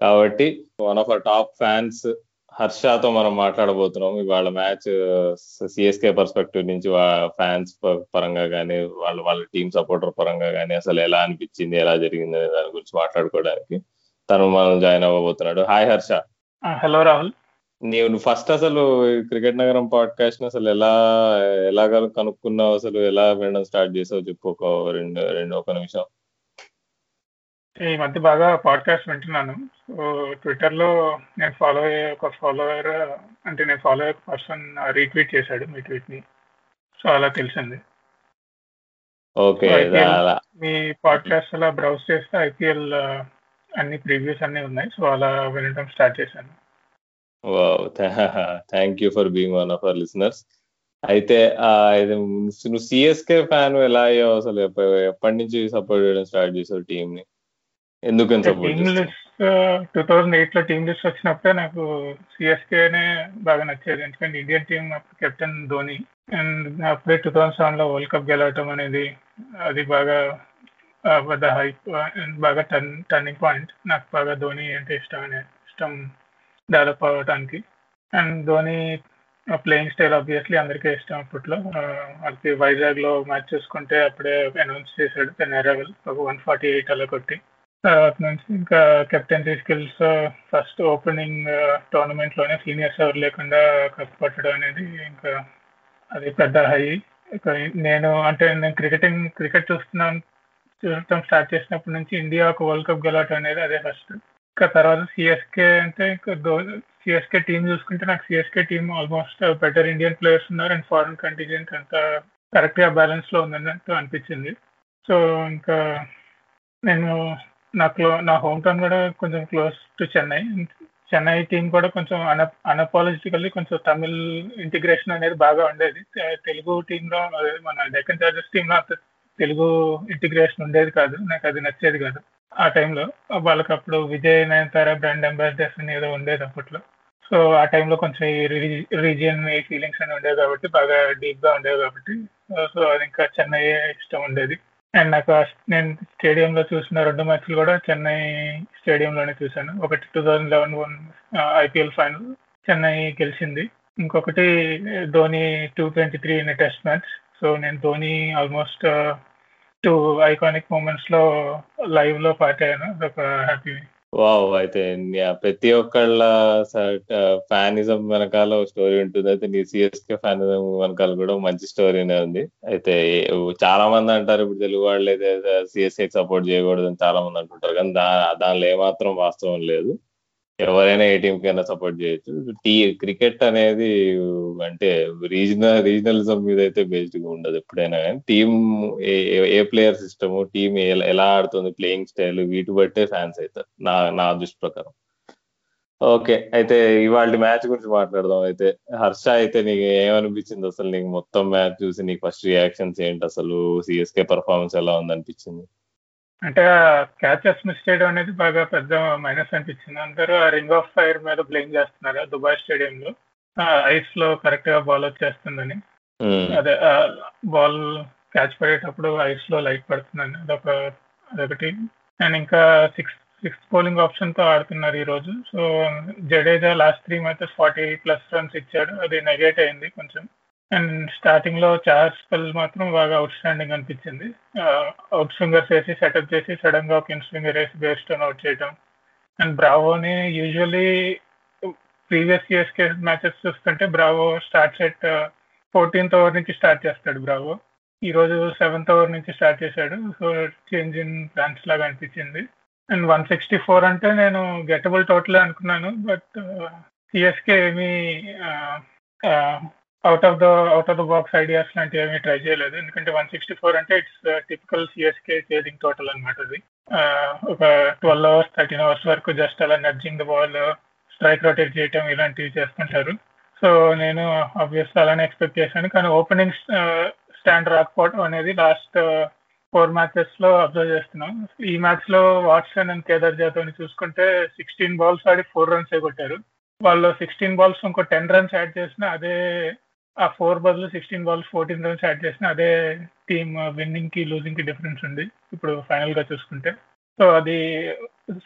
కాబట్టి one of our top fans హర్షతో మనం మాట్లాడబోతున్నాం. ఇవాళ మ్యాచ్ సిఎస్కే పర్స్పెక్టివ్ నుంచి ఫ్యాన్స్ పరంగా కానీ వాళ్ళ వాళ్ళ టీమ్ సపోర్టర్ పరంగా కానీ అసలు ఎలా అనిపించింది ఎలా జరిగింది అనే దాని గురించి మాట్లాడుకోవడానికి తను మనం జాయిన్ అవ్వబోతున్నాడు. హాయ్ హర్ష. హలో రాహుల్. నీవు ఫస్ట్ అసలు క్రికెట్ నగరం పాడ్కాస్ట్ అసలు ఎలా ఎలా కనుక్కున్నావు అసలు ఎలా వినడం స్టార్ట్ చేసావు? చెప్పు ఒక రెండు రెండు ఒక నిమిషం. ఈ మధ్య బాగా పాడ్కాస్ట్ వింటున్నాను. సో ట్విట్టర్లో నేను ఫాలో అయ్యే ఒక ఫాలోవర్ అంటే నేను ఫాలో అయ్యే పర్సన్ రీట్వీట్ చేశాడు మీ ట్వీట్ని. సో అలా తెలిసింది. ఓకే మీ పాడ్కాస్ట్ అలా బ్రౌజ్ చేస్తే ఐపీఎల్ అన్ని ప్రీవియస్ అన్ని ఉన్నాయి. సో అలా వినడం స్టార్ట్ చేశాను. Thank you for being one of our listeners అయితే నువ్వు సిఎస్కే ఫ్యాన్ ఎలా అయ్యావు అసలు? ఎప్ప- ఎప్పటి నుంచి సపోర్ట్ చేయడం స్టార్ట్ చేసావు టీం ని? ఎందుకని టీమ్ లిస్ట్ టూ థౌజండ్ ఎయిట్లో టీమ్ లిస్ట్ వచ్చినప్పుడే నాకు సిఎస్కేనే బాగా నచ్చేది. ఎందుకంటే ఇండియన్ టీం అప్పుడు కెప్టెన్ ధోని అండ్ అప్పుడే టూ థౌజండ్ సెవెన్లో వరల్డ్ కప్ గెలవటం అనేది అది బాగా పెద్ద హైప్ బాగా టర్న్ టర్నింగ్ పాయింట్ నాకు బాగా ధోని అంటే ఇష్టం అనే ఇష్టం డెవలప్ అవ్వడానికి and Dhoni playing style obviously అందరికీ ఇష్టం అప్పట్లో. అది వైజాగ్లో మ్యాచ్ చూసుకుంటే అప్పుడే అనౌన్స్ చేశాడు తన అరైవల్ ఒక వన్ ఫార్టీ ఎయిట్ అలా కొట్టి. తర్వాత నుంచి ఇంకా కెప్టెన్సీ స్కిల్స్ ఫస్ట్ ఓపెనింగ్ టోర్నమెంట్లోనే సీనియర్స్ ఎవరు లేకుండా కప్ పట్టడం అనేది ఇంకా అది పెద్ద హై. నేను అంటే నేను క్రికెటింగ్ క్రికెట్ చూస్తున్నాను చూడటం స్టార్ట్ చేసినప్పటి నుంచి ఇండియా ఒక వరల్డ్ కప్ గెలవటం అనేది అదే ఫస్ట్ ఇంకా తర్వాత సిఎస్కే అంటే ఇంకా సిఎస్కే టీం చూసుకుంటే నాకు CSK team almost better Indian players ఉన్నారు అండ్ ఫారెన్ కంటిజెంట్ అంతా కరెక్ట్గా బ్యాలెన్స్లో ఉందన్నట్టు అనిపించింది. సో ఇంకా నేను నాకు నా హోమ్ టౌన్ కూడా కొంచెం close to Chennai Chennai team కూడా కొంచెం అన అనపాలజిటికల్లీ కొంచెం తమిళ్ ఇంటిగ్రేషన్ అనేది బాగా ఉండేది. తెలుగు టీంలో మన డెక్కన్ చార్జెస్ టీంలో అంత తెలుగు ఇంటిగ్రేషన్ ఉండేది కాదు. నాకు అది నచ్చేది కాదు. ఆ టైంలో వాళ్ళకి అప్పుడు విజయ్ నయనతార బ్రాండ్ అంబాసిడర్స్ అని ఏదో ఉండేది అప్పట్లో. సో ఆ టైంలో కొంచెం ఈ రీజియన్ ఈ ఫీలింగ్స్ అని ఉండేవి కాబట్టి బాగా డీప్గా ఉండేవి కాబట్టి సో అది ఇంకా చెన్నై ఇష్టం ఉండేది. అండ్ నాకు నేను స్టేడియంలో చూసిన రెండు మ్యాచ్లు కూడా చెన్నై స్టేడియంలోనే చూశాను. ఒకటి two thousand eleven one IPL final Chennai గెలిచింది. ఇంకొకటి Dhoni two twenty three in test match. So నేను ధోని ఆల్మోస్ట్ టూ ఐకానిక్ మూమెంట్స్లో లైవ్లో లైవ్లో పార్ట్ అయ్యాను. అదొక హ్యాపీ వావ్ అయితే ప్రతి ఒక్కళ్ళ ఫ్యానిజం వెనకాల స్టోరీ ఉంటుంది. అయితే నీ సిఎస్కే ఫ్యానిజం వెనకాల కూడా మంచి స్టోరీనే ఉంది. అయితే చాలా మంది అంటారు ఇప్పుడు తెలుగు వాళ్ళు అయితే సిఎస్కే సపోర్ట్ చేయకూడదు అని చాలా మంది అంటుంటారు. కానీ దా దానిలో ఏమాత్రం వాస్తవం లేదు. ఎవరైనా ఏ టీం కైనా సపోర్ట్ చేయొచ్చు. టీ క్రికెట్ అనేది అంటే రీజనల్ రీజనలిజం మీద అయితే బేస్డ్గా ఉండదు ఎప్పుడైనా కానీ. టీం ఏ ప్లేయర్ సిస్టమ్ టీం ఎలా ఆడుతుంది ప్లేయింగ్ స్టైల్ వీటి బట్టే ఫ్యాన్స్ అవుతారు నా నా దృష్టి ప్రకారం. ఓకే అయితే ఇవాళ మ్యాచ్ గురించి మాట్లాడదాం. అయితే హర్ష అయితే నీకు ఏమనిపించింది అసలు? నీకు మొత్తం మ్యాచ్ చూసి నీకు ఫస్ట్ రియాక్షన్స్ ఏంటి? అసలు సిఎస్కే పర్ఫార్మెన్స్ ఎలా ఉంది అనిపించింది అంటే క్యాచెస్ మిస్ చేయడం అనేది బాగా పెద్ద మైనస్ అనిపించింది. అందరూ ఆ రింగ్ ఆఫ్ ఫైర్ మీద బ్లేమ్ చేస్తున్నారు దుబాయ్ స్టేడియం లో. ఐస్లో కరెక్ట్గా బాల్ వచ్చేస్తుందని. అదే బాల్ క్యాచ్ పడేటప్పుడు ఐస్లో లైట్ పడుతుందని. అదొక అదొకటి. అండ్ ఇంకా సిక్స్ సిక్స్ బౌలింగ్ ఆప్షన్తో ఆడుతున్నారు ఈ రోజు. So Jadeja last three matches forty plus runs ఇచ్చాడు. అది నెగేట్ అయింది కొంచెం. అండ్ స్టార్టింగ్లో చార్ స్పెల్ మాత్రం బాగా అవుట్ స్టాండింగ్ అనిపించింది అవుట్ స్వింగర్స్ వేసి సెటప్ చేసి సడన్గా ఒక ఇన్ స్వింగర్ వేసి బేస్ట్ అవుట్ చేయడం అండ్ బ్రావోని యూజువలీ ప్రీవియస్ సిఎస్కే మ్యాచెస్ చూస్తుంటే Bravo start set fourteenth over నుంచి స్టార్ట్ చేస్తాడు బ్రావో ఈ రోజు సెవెంత్ ఓవర్ నుంచి స్టార్ట్ చేశాడు. సో చేంజ్ ఇన్ ప్లాన్స్ లాగా అనిపించింది. అండ్ వన్ సిక్స్టీ ఫోర్ అంటే నేను గెటబుల్ టోటల్ అనుకున్నాను. బట్ సిఎస్కే ఏమీ out of the out of the box ideas లాంటివి ఏమీ ట్రై చేయలేదు. ఎందుకంటే వన్ సిక్స్టీ ఫోర్ అంటే it's typical CSK chasing total అనమాట అది. ఒక ట్వెల్వ్ అవర్స్ థర్టీన్ అవర్స్ వరకు జస్ట్ అలా nudging the ball strike rotate చేయటం ఇలాంటివి చేస్తుంటారు. సో నేను ఆబ్వియస్ అలానే ఎక్స్పెక్ట్ చేశాను. కానీ ఓపెనింగ్ స్టాండ్ రాకపోవడం అనేది లాస్ట్ ఫోర్ మ్యాచెస్లో అబ్జర్వ్ చేస్తున్నాం. ఈ మ్యాచ్లో వాట్సన్ అండ్ కేదార్ జాదవ్ని చూసుకుంటే సిక్స్టీన్ బాల్స్ ఆడి ఫోర్ రన్స్ కొట్టారు. వాళ్ళు సిక్స్టీన్ బాల్స్ ఇంకో టెన్ రన్స్ యాడ్ చేసిన అదే ఆ ఫోర్ బదులు sixteen balls fourteen runs add చేసిన అదే టీమ్ విన్నింగ్కి లూజింగ్కి డిఫరెన్స్ ఉంది ఇప్పుడు ఫైనల్గా చూసుకుంటే. సో అది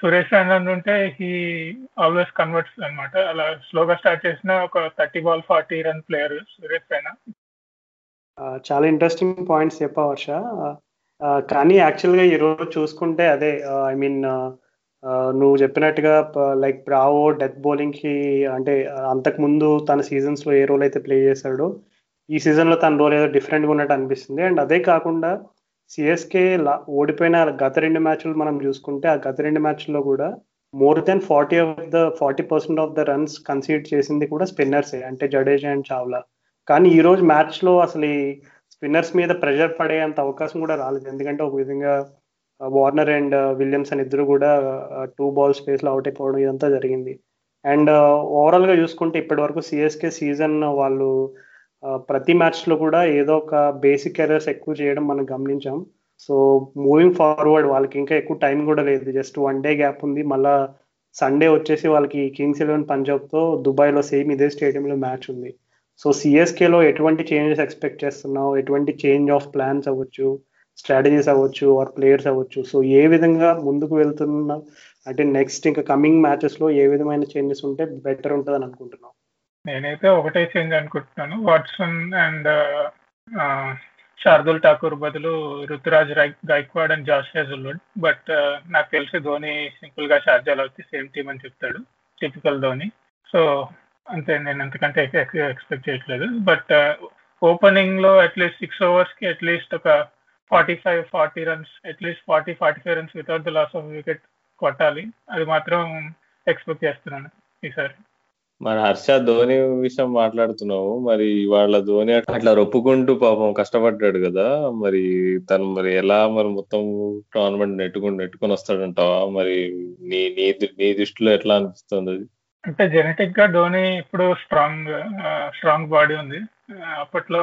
సురేష్ రైనా ఉంటే హీ ఆల్వేస్ కన్వర్ట్స్ అనమాట అలా స్లోగా స్టార్ట్ చేసిన ఒక thirty ball forty run player Suresh Raina చాలా ఇంట్రెస్టింగ్ పాయింట్స్ చెప్పా వర్ష కానీ యాక్చువల్గా ఈరోజు చూసుకుంటే అదే ఐ మీన్ నువ్వు చెప్పినట్టుగా లైక్ బ్రావో డెత్ బౌలింగ్కి అంటే అంతకుముందు తన సీజన్స్లో ఏ రోల్ అయితే ప్లే చేశాడో ఈ సీజన్లో తన రోల్ ఏదో డిఫరెంట్గా ఉన్నట్టు అనిపిస్తుంది. అండ్ అదే కాకుండా సిఎస్కే ఓడిపోయిన గత రెండు మ్యాచ్లు మనం చూసుకుంటే ఆ గత రెండు మ్యాచ్ల్లో కూడా more than forty of the forty percent of the runs concede చేసింది కూడా స్పిన్నర్సే అంటే జడేజా అండ్ చావ్లా కానీ ఈ రోజు మ్యాచ్లో అసలు ఈ స్పిన్నర్స్ మీద ప్రెషర్ పడేంత అవకాశం కూడా రాలేదు. ఎందుకంటే ఒక విధంగా వార్నర్ అండ్ విలియమ్సన్ ఇద్దరు కూడా టూ బాల్ స్పేస్లో అవుట్ అయిపోవడం ఇదంతా జరిగింది. అండ్ ఓవరాల్గా uh, చూసుకుంటే ఇప్పటి వరకు సిఎస్కే సీజన్ వాళ్ళు ప్రతి మ్యాచ్లో కూడా ఏదో ఒక బేసిక్ ఎర్రర్స్ ఎక్కువ చేయడం మనం గమనించాం. సో మూవింగ్ ఫార్వర్డ్ వాళ్ళకి ఇంకా ఎక్కువ టైం కూడా లేదు. జస్ట్ వన్ డే గ్యాప్ ఉంది. మళ్ళా సండే వచ్చేసి వాళ్ళకి కింగ్స్ ఎలెవెన్ పంజాబ్తో దుబాయ్లో సేమ్ ఇదే స్టేడియంలో మ్యాచ్ ఉంది. సో సిఎస్కేలో ఎటువంటి చేంజెస్ ఎక్స్పెక్ట్ చేస్తున్నావు? ఎటువంటి చేంజ్ ఆఫ్ ప్లాన్స్ అవ్వచ్చు? స్ట్రాటజీస్ అవ్వచ్చు ఆర్ ప్లేయర్స్ అవ్వచ్చు. సో ఏ విధంగా ముందుకు వెళ్తున్నా అంటే నెక్స్ట్ ఇంకా కమింగ్ మ్యాచెస్లో ఏ విధమైన చేంజెస్ ఉంటే బెటర్ ఉంటుందని అనుకుంటున్నాం నేనైతే ఒకటే చేంజ్ అనుకుంటున్నాను. వాట్సన్ అండ్ శార్దుల్ ఠాకూర్ బదులు Ruturaj Gaikwad and Josh Hazlewood but నాకు తెలిసి ధోని సింపుల్గా షార్జాలో వచ్చి సేమ్ టీమ్ అని చెప్తాడు. టిపికల్ ధోని. సో అంతే నేను అంతకంటే ఎక్స్పెక్ట్ చేయట్లేదు. బట్ ఓపెనింగ్ uh, లో అట్లీస్ట్ సిక్స్ ఓవర్స్కి అట్లీస్ట్ ఒక forty five forty runs at least forty forty five runs without the loss of wicket కొట్టాలి. అది మాత్రం ఎక్స్పెక్ట్ చేస్తున్నాను ఈసారి. మరి హర్ష ధోని విషయం మాట్లాడుతున్నావు. మరి వాళ్ళ ధోని అట్లా రొప్పుకుంటూ పాపం కష్టపడ్డాడు కదా. మరి తను మరి ఎలా మరి మొత్తం టోర్నమెంట్ నెట్టుకుని నెట్టుకొని వస్తాడంటావా? మరి నీ నీ నీ దృష్టిలో ఎట్లా అనిపిస్తుంది అది? అంటే జెనెటిక్గా ధోని ఇప్పుడు స్ట్రాంగ్ స్ట్రాంగ్ బాడీ ఉంది. అప్పట్లో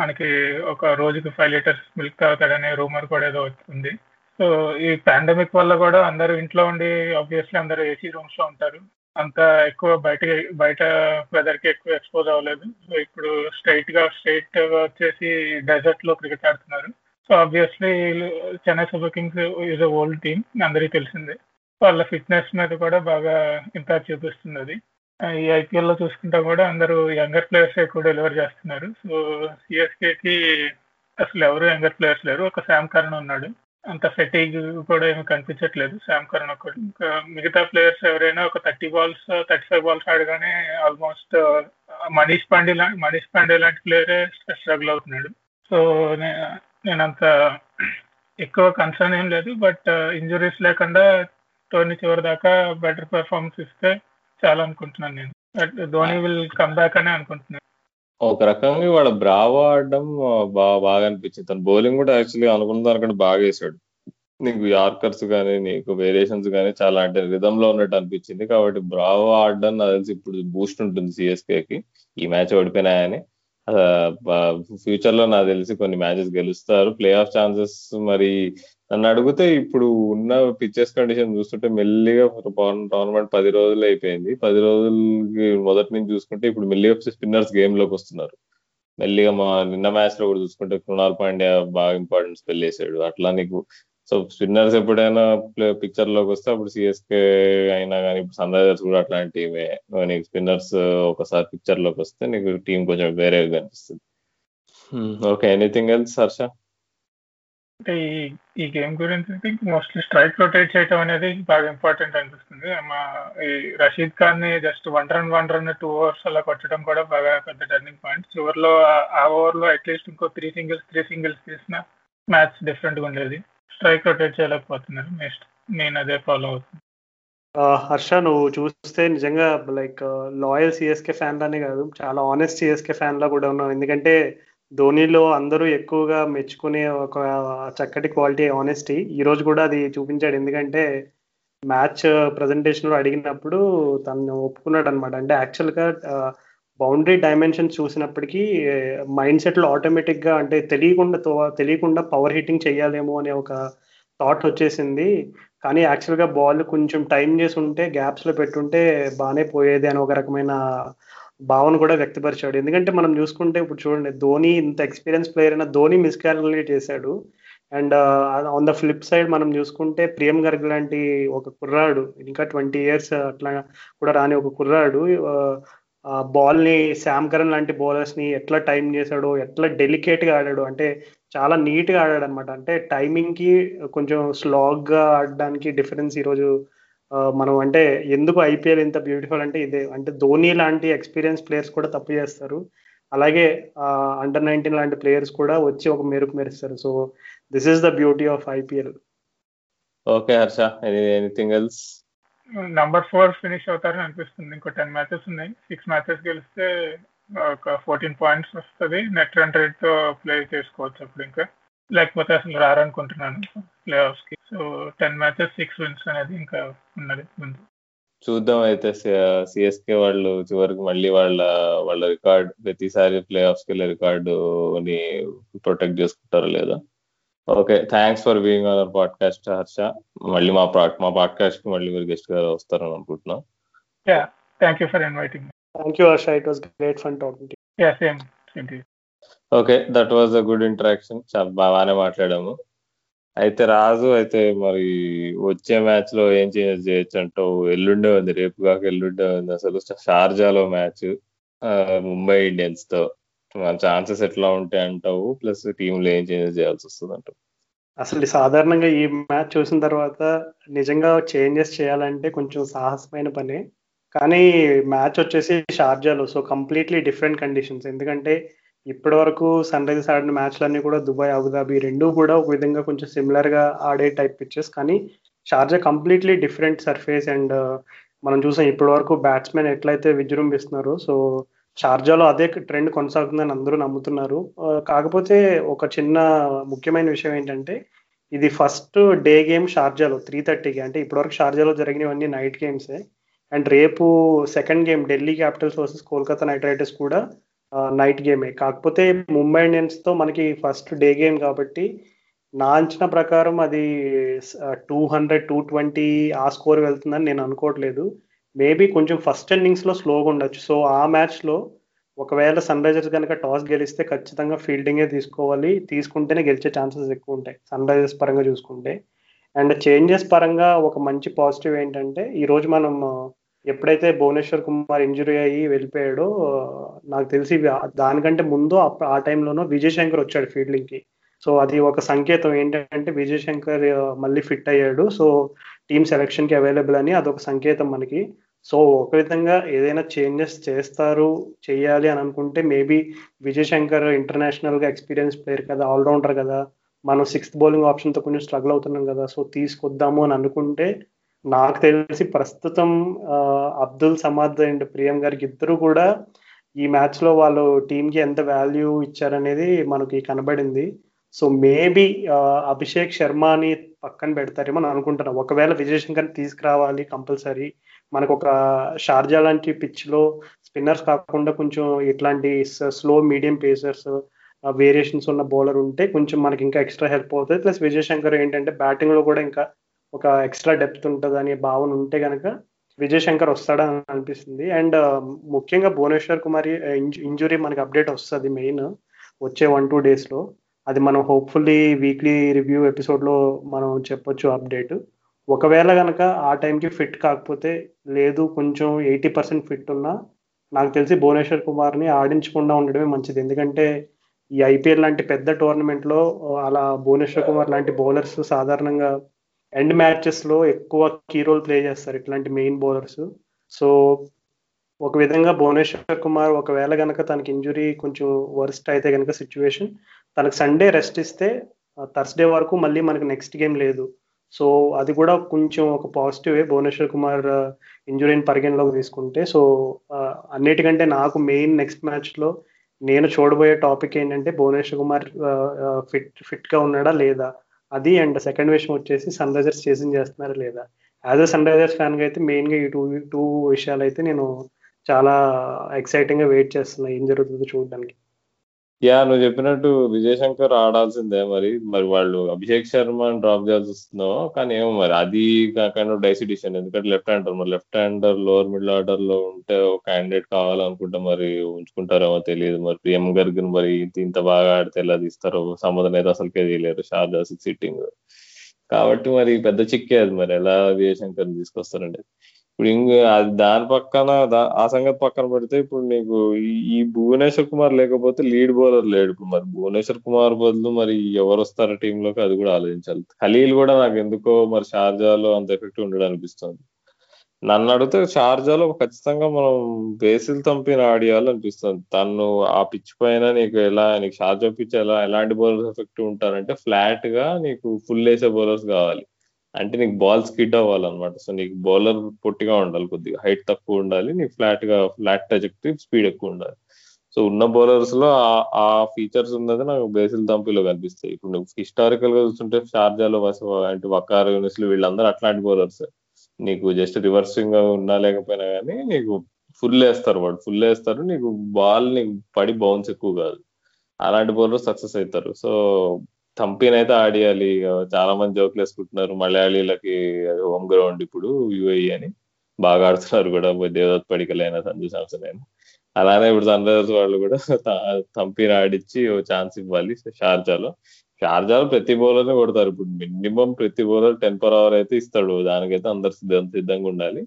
మనకి ఒక రోజుకి ఫైవ్ లీటర్స్ మిల్క్ తాగుతాడనే రూమర్ కూడా ఏదో వస్తుంది సో ఈ పాండమిక్ వల్ల కూడా అందరూ ఇంట్లో ఉండి ఆబ్వియస్లీ అందరూ ఏసీ రూమ్స్లో ఉంటారు. అంత ఎక్కువ బయట బయట వెదర్కి ఎక్కువ ఎక్స్పోజ్ అవ్వలేదు. సో ఇప్పుడు స్ట్రైట్గా స్ట్రైట్గా వచ్చేసి డెజర్ట్లో క్రికెట్ ఆడుతున్నారు. So obviously Chennai Super Kings is a old team అందరికీ తెలిసిందే. వాళ్ళ ఫిట్నెస్ మీద కూడా బాగా ఇంపాక్ట్ చూపిస్తుంది అది. ఈ ఐపీఎల్లో చూసుకుంటా కూడా అందరూ యంగర్ ప్లేయర్స్ ఎక్కువ డెలివర్ చేస్తున్నారు. సో సిఎస్కే కి అసలు ఎవరు యంగర్ ప్లేయర్స్ లేరు. ఒక శామ్ కరణ్ ఉన్నాడు. అంత ఫెటీగ్ కూడా ఏమి కనిపించట్లేదు శామ్ కరణ్ ఒకటి ఇంకా మిగతా ప్లేయర్స్ ఎవరైనా ఒక thirty balls thirty five balls ఆడగానే almost Manish Pandey లాంటి మనీష్ పాండే లాంటి ప్లేయరే స్ట్రగుల్ అవుతున్నాడు. సో నేను అంత ఎక్కువ కన్సర్న్ ఏం లేదు. బట్ ఇంజురీస్ లేకుండా టోర్నీ చివరి దాకా బెటర్ పెర్ఫార్మెన్స్ ఇస్తే చాలా అనుకుంటున్నాను నేను ధోని విల్ కమ్ బ్యాక్ అని అనుకుంటున్నాను. ఒక రకంగా వాళ్ళ బ్రావో ఆడడం బాగా బాగా అనిపించింది తన బౌలింగ్ కూడా యాక్చువల్లీ అనుకున్న దానికంటే బాగా వేసాడు నీకు యార్కర్స్ కానీ నీకు వేరియేషన్స్ కానీ చాలా అంటే రిధమ్లో ఉన్నట్టు అనిపించింది. కాబట్టి బ్రావో ఆడడం నాకు తెలిసి ఇప్పుడు బూస్ట్ ఉంటుంది సిఎస్కే కి. ఈ మ్యాచ్ ఓడిపోయినాయని. ఫ్యూచర్లో నాకు తెలిసి కొన్ని మ్యాచెస్ గెలుస్తారు. ప్లే ఆఫ్ ఛాన్సెస్ మరి నన్ను అడిగితే ఇప్పుడు ఉన్న పిచ్చెస్ కండిషన్ చూస్తుంటే మెల్లిగా టోర్నమెంట్ పది రోజులు అయిపోయింది. పది రోజులకి మొదటి నుంచి చూసుకుంటే ఇప్పుడు మెల్లిగా స్పిన్నర్స్ గేమ్లోకి వస్తున్నారు. మెల్లిగా మా నిన్న మ్యాచ్లో కూడా చూసుకుంటే కృణాల్ పాండ్యా బాగా ఇంపార్టెన్స్ పెళ్ళేసాడు అట్లా నీకు సో స్పిన్నర్స్ ఎప్పుడైనా పిక్చర్లోకి వస్తే అప్పుడు సిఎస్కే అయినా కానీ ఇప్పుడు సన్ రైజర్స్ కూడా అట్లాంటి టీమే. నీకు స్పిన్నర్స్ ఒకసారి పిక్చర్లోకి వస్తే నీకు టీం కొంచెం వేరేగా కనిపిస్తుంది ఓకే ఎనీథింగ్ ఎల్స్ హర్ష? అంటే ఈ ఈ గేమ్ గురించి మోస్ట్లీ స్ట్రైక్ రొటేట్ చేయడం అనేది బాగా ఇంపార్టెంట్ అనిపిస్తుంది. మా ఈ Rashid ఖాన్ని just one run one run two overs అలా కొట్టడం కూడా బాగా పెద్ద టర్నింగ్ పాయింట్ చివరిలో ఆ ఓవర్లో అట్లీస్ట్ ఇంకో త్రీ సింగిల్స్ త్రీ సింగిల్స్ తీసిన మ్యాచ్ డిఫరెంట్గా ఉండేది. స్ట్రైక్ రొటేట్ చేయలేకపోతున్నారు నెక్స్ట్ నేను అదే ఫాలో అవుతుంది హర్ష నువ్వు చూస్తే నిజంగా లైక్ లాయల్ సిఎస్కే ఫ్యాన్ లానే కాదు చాలా ఆనెస్ట్ సిఎస్కే ఫ్యాన్ లా కూడా ఉన్నావు. ఎందుకంటే ధోనిలో అందరూ ఎక్కువగా మెచ్చుకునే ఒక చక్కటి క్వాలిటీ ఆనెస్టీ ఈ రోజు కూడా అది చూపించాడు. ఎందుకంటే మ్యాచ్ ప్రజెంటేషన్లో అడిగినప్పుడు తను ఒప్పుకున్నాడు అనమాట అంటే యాక్చువల్గా బౌండరీ డైమెన్షన్ చూసినప్పటికీ మైండ్ సెట్లో ఆటోమేటిక్గా అంటే తెలియకుండా తెలియకుండా పవర్ హిట్టింగ్ చేయాలేమో అనే ఒక థాట్ వచ్చేసింది. కానీ యాక్చువల్గా బాల్ కొంచెం టైం చేసి ఉంటే గ్యాప్స్లో పెట్టుంటే బాగానే పోయేది అని ఒక రకమైన భావన కూడా వ్యక్తపరిచాడు. ఎందుకంటే మనం చూసుకుంటే ఇప్పుడు చూడండి ధోని ఇంత ఎక్స్పీరియన్స్ ప్లేయర్ అయినా ధోని మిస్కాల్కులేట్ చేశాడు. And on the flip side మనం చూసుకుంటే ప్రియం గర్గ్ లాంటి ఒక కుర్రాడు ఇంకా ట్వంటీ ఇయర్స్ అట్లా కూడా రాని ఒక కుర్రాడు బాల్ని శామ్ కరణ్ లాంటి బౌలర్స్ని ఎట్లా టైం చేశాడు ఎట్లా డెలికేట్గా ఆడాడు అంటే చాలా నీట్గా ఆడాడు అనమాట అంటే టైమింగ్కి కొంచెం స్లాగ్గా ఆడడానికి డిఫరెన్స్ ఈరోజు మనం అంటే ఎందుకు ఐపీఎల్ ఇంత బ్యూటిఫుల్ అంటే ఇదే అంటే ధోని లాంటి ఎక్స్పీరియన్స్ ప్లేయర్స్ కూడా తప్పు చేస్తారు. అలాగే అండర్ నైన్టీన్ లాంటి ప్లేయర్స్ కూడా వచ్చి ఒక మెరుపు మెరుస్తారు. So this is the beauty of IPL. Okay Harsha. Anything else? Number four finish అవుతారని అనిపిస్తుంది. ఇంకో టెన్ మ్యాచెస్ ఉన్నాయి. సిక్స్ మ్యాచెస్ గెలిస్తే ఒక ఫోర్టీన్ పాయింట్స్ వస్తుంది. నెట్ రన్ రేట్తో ప్లే చేసుకోవచ్చు అప్పుడు ఇంకా. లేకపోతే అసలు రారనుకుంటున్నాను. Play ఆఫ్స్కి. So ten matches six wins అనేది ఇంకా ఉన్నది ముందు. చూద్దాం అయితే సిఎస్కే వాళ్ళు చివరికి మళ్ళీ వాళ్ళ వాళ్ళ రికార్డ్ ప్రతిసారి ప్లే ఆఫ్స్కి రికార్డుని ప్రొటెక్ట్ చేసుకుంటారో లేదా. Okay thanks for being on our podcast Harsha మళ్ళీ మా మా పాడ్కాస్ట్కి మళ్ళీ మీరు గెస్ట్గా వస్తారని అనుకుంటున్నాం. Yeah thank you for inviting thank you Harsha it was great fun talking yeah same same okay that was a good interaction చాలా బాగానే మాట్లాడాము. అయితే రాజు అయితే మరి వచ్చే మ్యాచ్లో ఏం చేంజెస్ చేయొచ్చు అంటావు ఎల్లుండే ఉంది. రేపు కాక ఎల్లుండే ఉంది. అసలు షార్జాలో మ్యాచ్ ముంబై ఇండియన్స్తో. ఛాన్సెస్ ఎట్లా ఉంటాయి అంటావు? ప్లస్ టీంలో ఏం చేంజెస్ చేయాల్సి వస్తుంది అంటావు అసలు సాధారణంగా ఈ మ్యాచ్ చూసిన తర్వాత నిజంగా చేంజెస్ చేయాలంటే కొంచెం సాహసమైన పని. కానీ మ్యాచ్ వచ్చేసి షార్జాలో సో కంప్లీట్లీ డిఫరెంట్ కండిషన్స్. ఎందుకంటే ఇప్పటి వరకు సన్ రైజర్స్ ఆడిన మ్యాచ్లన్నీ కూడా దుబాయ్ అబుదాబి రెండు కూడా ఒక విధంగా కొంచెం సిమిలర్గా ఆడే టైప్ పిచ్చెస్ కానీ Sharjah completely different surface and మనం చూసాం ఇప్పటి వరకు బ్యాట్స్మెన్ ఎట్లయితే విజృంభిస్తున్నారో సో షార్జాలో అదే ట్రెండ్ కొనసాగుతుందని అందరూ నమ్ముతున్నారు. కాకపోతే ఒక చిన్న ముఖ్యమైన విషయం ఏంటంటే ఇది ఫస్ట్ డే గేమ్ షార్జాలో త్రీ థర్టీకి అంటే ఇప్పటివరకు షార్జాలో జరిగినవన్నీ నైట్ గేమ్సే. అండ్ రేపు second game Delhi Capitals versus Kolkata Knight Riders కూడా నైట్ గేమే. కాకపోతే ముంబై ఇండియన్స్తో మనకి ఫస్ట్ డే గేమ్ కాబట్టి నా అంచనా ప్రకారం అది టూ హండ్రెడ్ టూ ట్వంటీ ఆ స్కోర్ వెళ్తుందని నేను అనుకోవట్లేదు. మేబీ కొంచెం ఫస్ట్ ఇన్నింగ్స్లో స్లోగా ఉండొచ్చు. సో ఆ మ్యాచ్లో ఒకవేళ సన్ రైజర్స్ కనుక టాస్ గెలిస్తే ఖచ్చితంగా ఫీల్డింగే తీసుకోవాలి. తీసుకుంటేనే గెలిచే ఛాన్సెస్ ఎక్కువ ఉంటాయి సన్ రైజర్స్ పరంగా చూసుకుంటే. అండ్ చేంజెస్ పరంగా ఒక మంచి పాజిటివ్ ఏంటంటే ఈ రోజు మనం ఎప్పుడైతే భువనేశ్వర్ కుమార్ ఇంజురీ అయ్యి వెళ్ళిపోయాడో నాకు తెలిసి దానికంటే ముందు ఆ టైంలోనో విజయ్ శంకర్ వచ్చాడు ఫీల్డింగ్కి. సో అది ఒక సంకేతం ఏంటంటే విజయ్ శంకర్ మళ్ళీ ఫిట్ అయ్యాడు. సో టీమ్ సెలెక్షన్కి అవైలబుల్ అని అదొక సంకేతం మనకి. సో ఒక విధంగా ఏదైనా చేంజెస్ చేస్తారు చేయాలి అని అనుకుంటే మేబీ విజయ్ శంకర్ ఇంటర్నేషనల్గా ఎక్స్పీరియన్స్ ప్లేయర్ కదా ఆల్రౌండర్ కదా. మనం సిక్స్త్ బౌలింగ్ ఆప్షన్తో కొంచెం స్ట్రగుల్ అవుతున్నాం కదా. సో తీసుకొద్దాము అని అనుకుంటే నాకు తెలిసి ప్రస్తుతం అబ్దుల్ సమాద్ అండ్ ప్రియం గారికి ఇద్దరు కూడా ఈ మ్యాచ్లో వాళ్ళు టీమ్కి ఎంత వాల్యూ ఇచ్చారనేది మనకి కనబడింది. సో మేబీ అభిషేక్ శర్మని పక్కన పెడతారేమో అని అనుకుంటున్నాం. ఒకవేళ విజయ్ శంకర్ తీసుకురావాలి కంపల్సరీ. మనకు ఒక షార్జా లాంటి పిచ్లో స్పిన్నర్స్ కాకుండా కొంచెం ఇట్లాంటి స్లో మీడియం పేసర్స్ వేరియేషన్స్ ఉన్న బౌలర్ ఉంటే కొంచెం మనకి ఇంకా ఎక్స్ట్రా హెల్ప్ అవుతుంది. ప్లస్ విజయశంకర్ ఏంటంటే బ్యాటింగ్లో కూడా ఇంకా ఒక ఎక్స్ట్రా డెప్త్ ఉంటుంది అనే భావన ఉంటే కనుక విజయ్ శంకర్ వస్తాడని అనిపిస్తుంది. అండ్ ముఖ్యంగా భువనేశ్వర్ కుమార్ ఇంజురీ మనకి అప్డేట్ వస్తుంది మెయిన్ వచ్చే వన్ టూ డేస్లో. అది మనం హోప్ఫుల్లీ వీక్లీ రివ్యూ ఎపిసోడ్లో మనం చెప్పొచ్చు అప్డేట్ ఒకవేళ కనుక ఆ టైంకి ఫిట్ కాకపోతే లేదు కొంచెం ఎయిటీ పర్సెంట్ ఫిట్ ఉన్నా నాకు తెలిసి భువనేశ్వర్ కుమార్ని ఆడించకుండా ఉండడమే మంచిది. ఎందుకంటే ఈ ఐపీఎల్ లాంటి పెద్ద టోర్నమెంట్లో అలా భువనేశ్వర్ కుమార్ లాంటి బౌలర్స్ సాధారణంగా ఎండ్ మ్యాచెస్లో ఎక్కువ కీ రోల్ ప్లే చేస్తారు ఇట్లాంటి మెయిన్ బౌలర్స్ సో ఒక విధంగా భువనేశ్వర్ కుమార్ ఒకవేళ కనుక తనకి ఇంజురీ కొంచెం వర్స్ట్ అయితే కనుక సిచ్యువేషన్ తనకు సండే రెస్ట్ ఇస్తే థర్స్డే వరకు మళ్ళీ మనకి నెక్స్ట్ గేమ్ లేదు. సో అది కూడా కొంచెం ఒక పాజిటివ్ భువనేశ్వర్ కుమార్ ఇంజురీని పరిగణలోకి తీసుకుంటే సో అన్నిటికంటే నాకు మెయిన్ నెక్స్ట్ మ్యాచ్లో నేను చూడబోయే టాపిక్ ఏంటంటే భువనేశ్వర్ కుమార్ ఫిట్ ఫిట్గా ఉన్నాడా లేదా? అది అండ్ సెకండ్ విషయం వచ్చేసి సన్ రైజర్స్ చేసింగ్ చేస్తున్నారా లేదా? యాజ్ అ సన్ రైజర్స్ ఫ్యాన్గా అయితే మెయిన్గా ఈ టూ టూ విషయాలు అయితే నేను చాలా ఎక్సైటింగ్గా వెయిట్ చేస్తున్నా. ఏం జరుగుతుందో చూడడానికి. యా నువ్వు చెప్పినట్టు విజయ్ శంకర్ ఆడాల్సిందే మరి. మరి వాళ్ళు అభిషేక్ శర్మ డ్రాప్ చేయాల్సి వస్తుందో కానీ ఏమో మరి. అది కైండ్ ఆఫ్ డైసీ డిసిషన్ ఎందుకంటే లెఫ్ట్ హ్యాండర్ మరి. లెఫ్ట్ హ్యాండర్ లోవర్ మిడిల్ ఆర్డర్లో ఉంటే ఒక క్యాండిడేట్ కావాలనుకుంటే మరి ఉంచుకుంటారేమో తెలియదు మరి. ప్రియం గర్గ్ మరి ఇంత బాగా ఆడితే ఎలా తీస్తారో సంబంధం అయితే అసలుకే తెలియదు. షార్జా సిక్స్ సిట్టింగ్ కాబట్టి మరి పెద్ద చిక్కే అది మరి. ఎలా విజయశంకర్ తీసుకొస్తారండి? ఇప్పుడు ఇంక అది దాని పక్కన ఆ సంగతి పక్కన పెడితే ఇప్పుడు నీకు ఈ భువనేశ్వర్ కుమార్ లేకపోతే లీడ్ బౌలర్ లేడు ఇప్పుడు మరి. భువనేశ్వర్ కుమార్ బదులు మరి ఎవరు వస్తారో టీంలోకి అది కూడా ఆలోచించాలి. ఖలీల్ కూడా నాకు ఎందుకో మరి షార్జాలో అంత ఎఫెక్ట్ ఉండడం అనిపిస్తుంది. నన్ను అడిగితే షార్జాలో ఖచ్చితంగా మనం బేసిల్ తంపిన ఆడియాలనిపిస్తుంది తను ఆ పిచ్ పైన నీకు ఎలా నీకు షార్జా పిచ్ ఎలా ఎలాంటి బౌలర్స్ ఎఫెక్ట్ ఉంటారంటే ఫ్లాట్గా నీకు ఫుల్ వేసే బౌలర్స్ కావాలి. అంటే నీకు బాల్ స్కిడ్ అవ్వాలన్నమాట. సో నీకు బౌలర్ పొట్టిగా ఉండాలి కొద్దిగా. హైట్ తక్కువ ఉండాలి. నీకు ఫ్లాట్గా ఫ్లాట్ ట్రజెక్టరీ స్పీడ్ ఎక్కువ ఉండాలి. సో ఉన్న బౌలర్స్లో ఆ ఫీచర్స్ ఉన్నది నాకు బేసిల్ దంపిలో కనిపిస్తాయి. ఇప్పుడు నువ్వు హిస్టారికల్గా చూస్తుంటే షార్జాలో అంటే వకార్ యూనిస్లు వీళ్ళందరూ అట్లాంటి బౌలర్స్ నీకు జస్ట్ రివర్సింగ్ ఉన్నా లేకపోయినా కానీ నీకు ఫుల్ వేస్తారు వాడు. ఫుల్ వేస్తారు. నీకు బాల్ నీకు పడి బౌన్స్ ఎక్కువ కాదు. అలాంటి బౌలర్ సక్సెస్ అవుతారు. సో థంపిన్ అయితే ఆడియాలి. చాలా మంది జోకులు వేసుకుంటున్నారు. మలయాళీలకి హోమ్ గ్రౌండ్ ఇప్పుడు యుఐ అని. బాగా ఆడుతున్నారు కూడా. దేవదత్ పడికలైనా సంజు శాంసన్ అయినా. అలానే ఇప్పుడు సన్ రైజర్స్ వాళ్ళు కూడా థంపిన్ ఆడిచ్చి ఓ ఛాన్స్ ఇవ్వాలి షార్జాలో. షార్జాలో ప్రతి బౌలర్ కొడతారు. ఇప్పుడు మినిమం ప్రతి బౌలర్ టెన్ పర్ అవర్ అయితే ఇస్తాడు. దానికైతే అందరు సిద్ధం సిద్ధంగా ఉండాలి.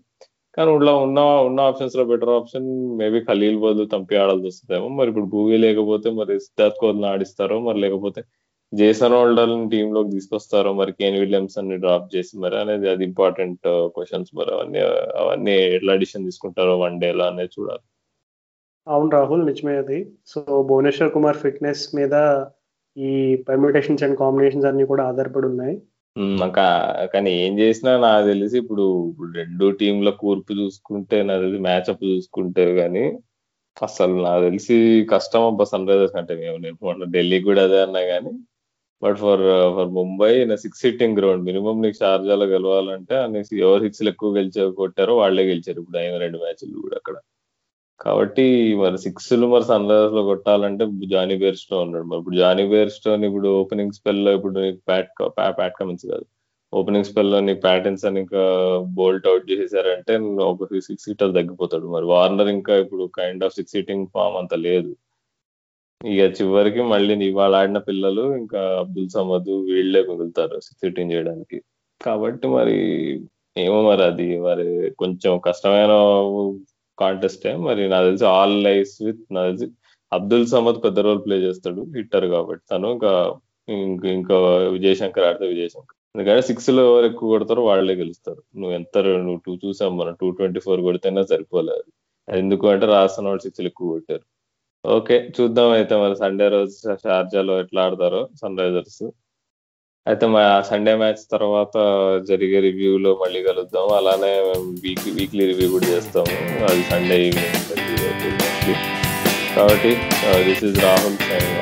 కానీ ఉన్న ఉన్న ఉన్న ఆప్షన్స్లో బెటర్ ఆప్షన్ మేబీ ఖలీల్ బదులు తంపి ఆడాల్సి వస్తుందేమో. మరి ఇప్పుడు భూమి లేకపోతే మరి సిద్ధార్థ్ కోహ్లీని ఆడిస్తారో మరి లేకపోతే జేసన్ హోల్డర్ టీమ్లోకి తీసుకొస్తారో మరి కేన్ విలియమ్సన్ని డ్రాప్ చేసి మరి అనేది అది ఇంపార్టెంట్ క్వశ్చన్స్ మరి అవన్నీ అవన్నీ ఎట్లా అడిషన్ తీసుకుంటారో వన్ డేలో అనేది చూడాలి. అవును రాహుల్ నిజమే అది. సో భువనేశ్వర్ కుమార్ ఫిట్నెస్ మీద ఈ పర్మిటేషన్స్ అండ్ కాంబినేషన్స్ అన్ని కూడా ఆధారపడి ఉన్నాయి. కానీ ఏం చేసినా నాకు తెలిసి ఇప్పుడు రెండు టీంల కూర్పు చూసుకుంటే నాకు తెలిసి మ్యాచ్అప్ చూసుకుంటే కానీ అసలు నాకు తెలిసి కష్టం అబ్బా సన్ రైజర్స్ అంటే మేము నేను ఢిల్లీ కూడా అదే అన్నా కానీ but for uh, for Mumbai six sitting ground minimum నీకు షార్జాలో గెలవాలంటే అనేసి ఎవరు సిక్స్లు ఎక్కువ గెలిచే కొట్టారో వాళ్ళే గెలిచారు. ఇప్పుడు అయిన రెండు మ్యాచ్లు కూడా అక్కడ. కాబట్టి మరి సిక్స్లు మరి సన్ రైజర్స్లో కొట్టాలంటే జానీ బేర్ స్టోన్ ఉన్నాడు. మరి ఇప్పుడు జానీ బేర్ స్టోన్ ఇప్పుడు ఓపెనింగ్ స్పెల్లో ఇప్పుడు నీకు ప్యాట్ ప్యాట్ కమిన్స్ కాదు. ఓపెనింగ్ స్పెల్లో నీకు ప్యాటర్న్స్ అని ఇంకా బోల్ట్ అవుట్ చేసేసారంటే ఒక సిక్స్ సీటర్ తగ్గిపోతాడు. మరి వార్నర్ ఇంకా ఇప్పుడు kind of six seating form అంత లేదు. ఇక చివరికి మళ్ళీ ఇవాళ ఆడిన పిల్లలు ఇంకా అబ్దుల్ సమద్ వీళ్ళే మిగులుతారు సిక్స్ చేయడానికి. కాబట్టి మరి ఏమో మరి అది మరి కొంచెం కష్టమైన కాంటెస్టే మరి నాకు తెలిసి ఆల్ లైఫ్ విత్ నాకు తెలిసి అబ్దుల్ సమద్ పెద్ద రోల్ ప్లే చేస్తాడు హిట్టర్ కాబట్టి. తను ఇంకా ఇంకా విజయశంకర్ ఆడితే విజయశంకర్. ఎందుకంటే సిక్స్లో ఎవరు ఎక్కువ కొడతారో వాళ్ళే గెలుస్తారు. నువ్వు ఎంత నువ్వు టూ చూసాం మనం టూ ట్వంటీ ఫోర్ కొడితేనే సరిపోలేదు ఎందుకు అంటే రాజస్థాన్ వాళ్ళు సిక్స్లు ఎక్కువ కొట్టారు. ఓకే చూద్దాం అయితే మరి సండే రోజు షార్జాలో ఎట్లా ఆడతారో సన్ రైజర్స్. అయితే మా సండే మ్యాచ్ తర్వాత జరిగే రివ్యూలో మళ్ళీ కలుద్దాం. అలానే వీక్ వీక్లీ రివ్యూ కూడా చేస్తాము. అది సండే ఈవినింగ్. కాబట్టి దిస్ ఇస్ రాహుల్ సైన్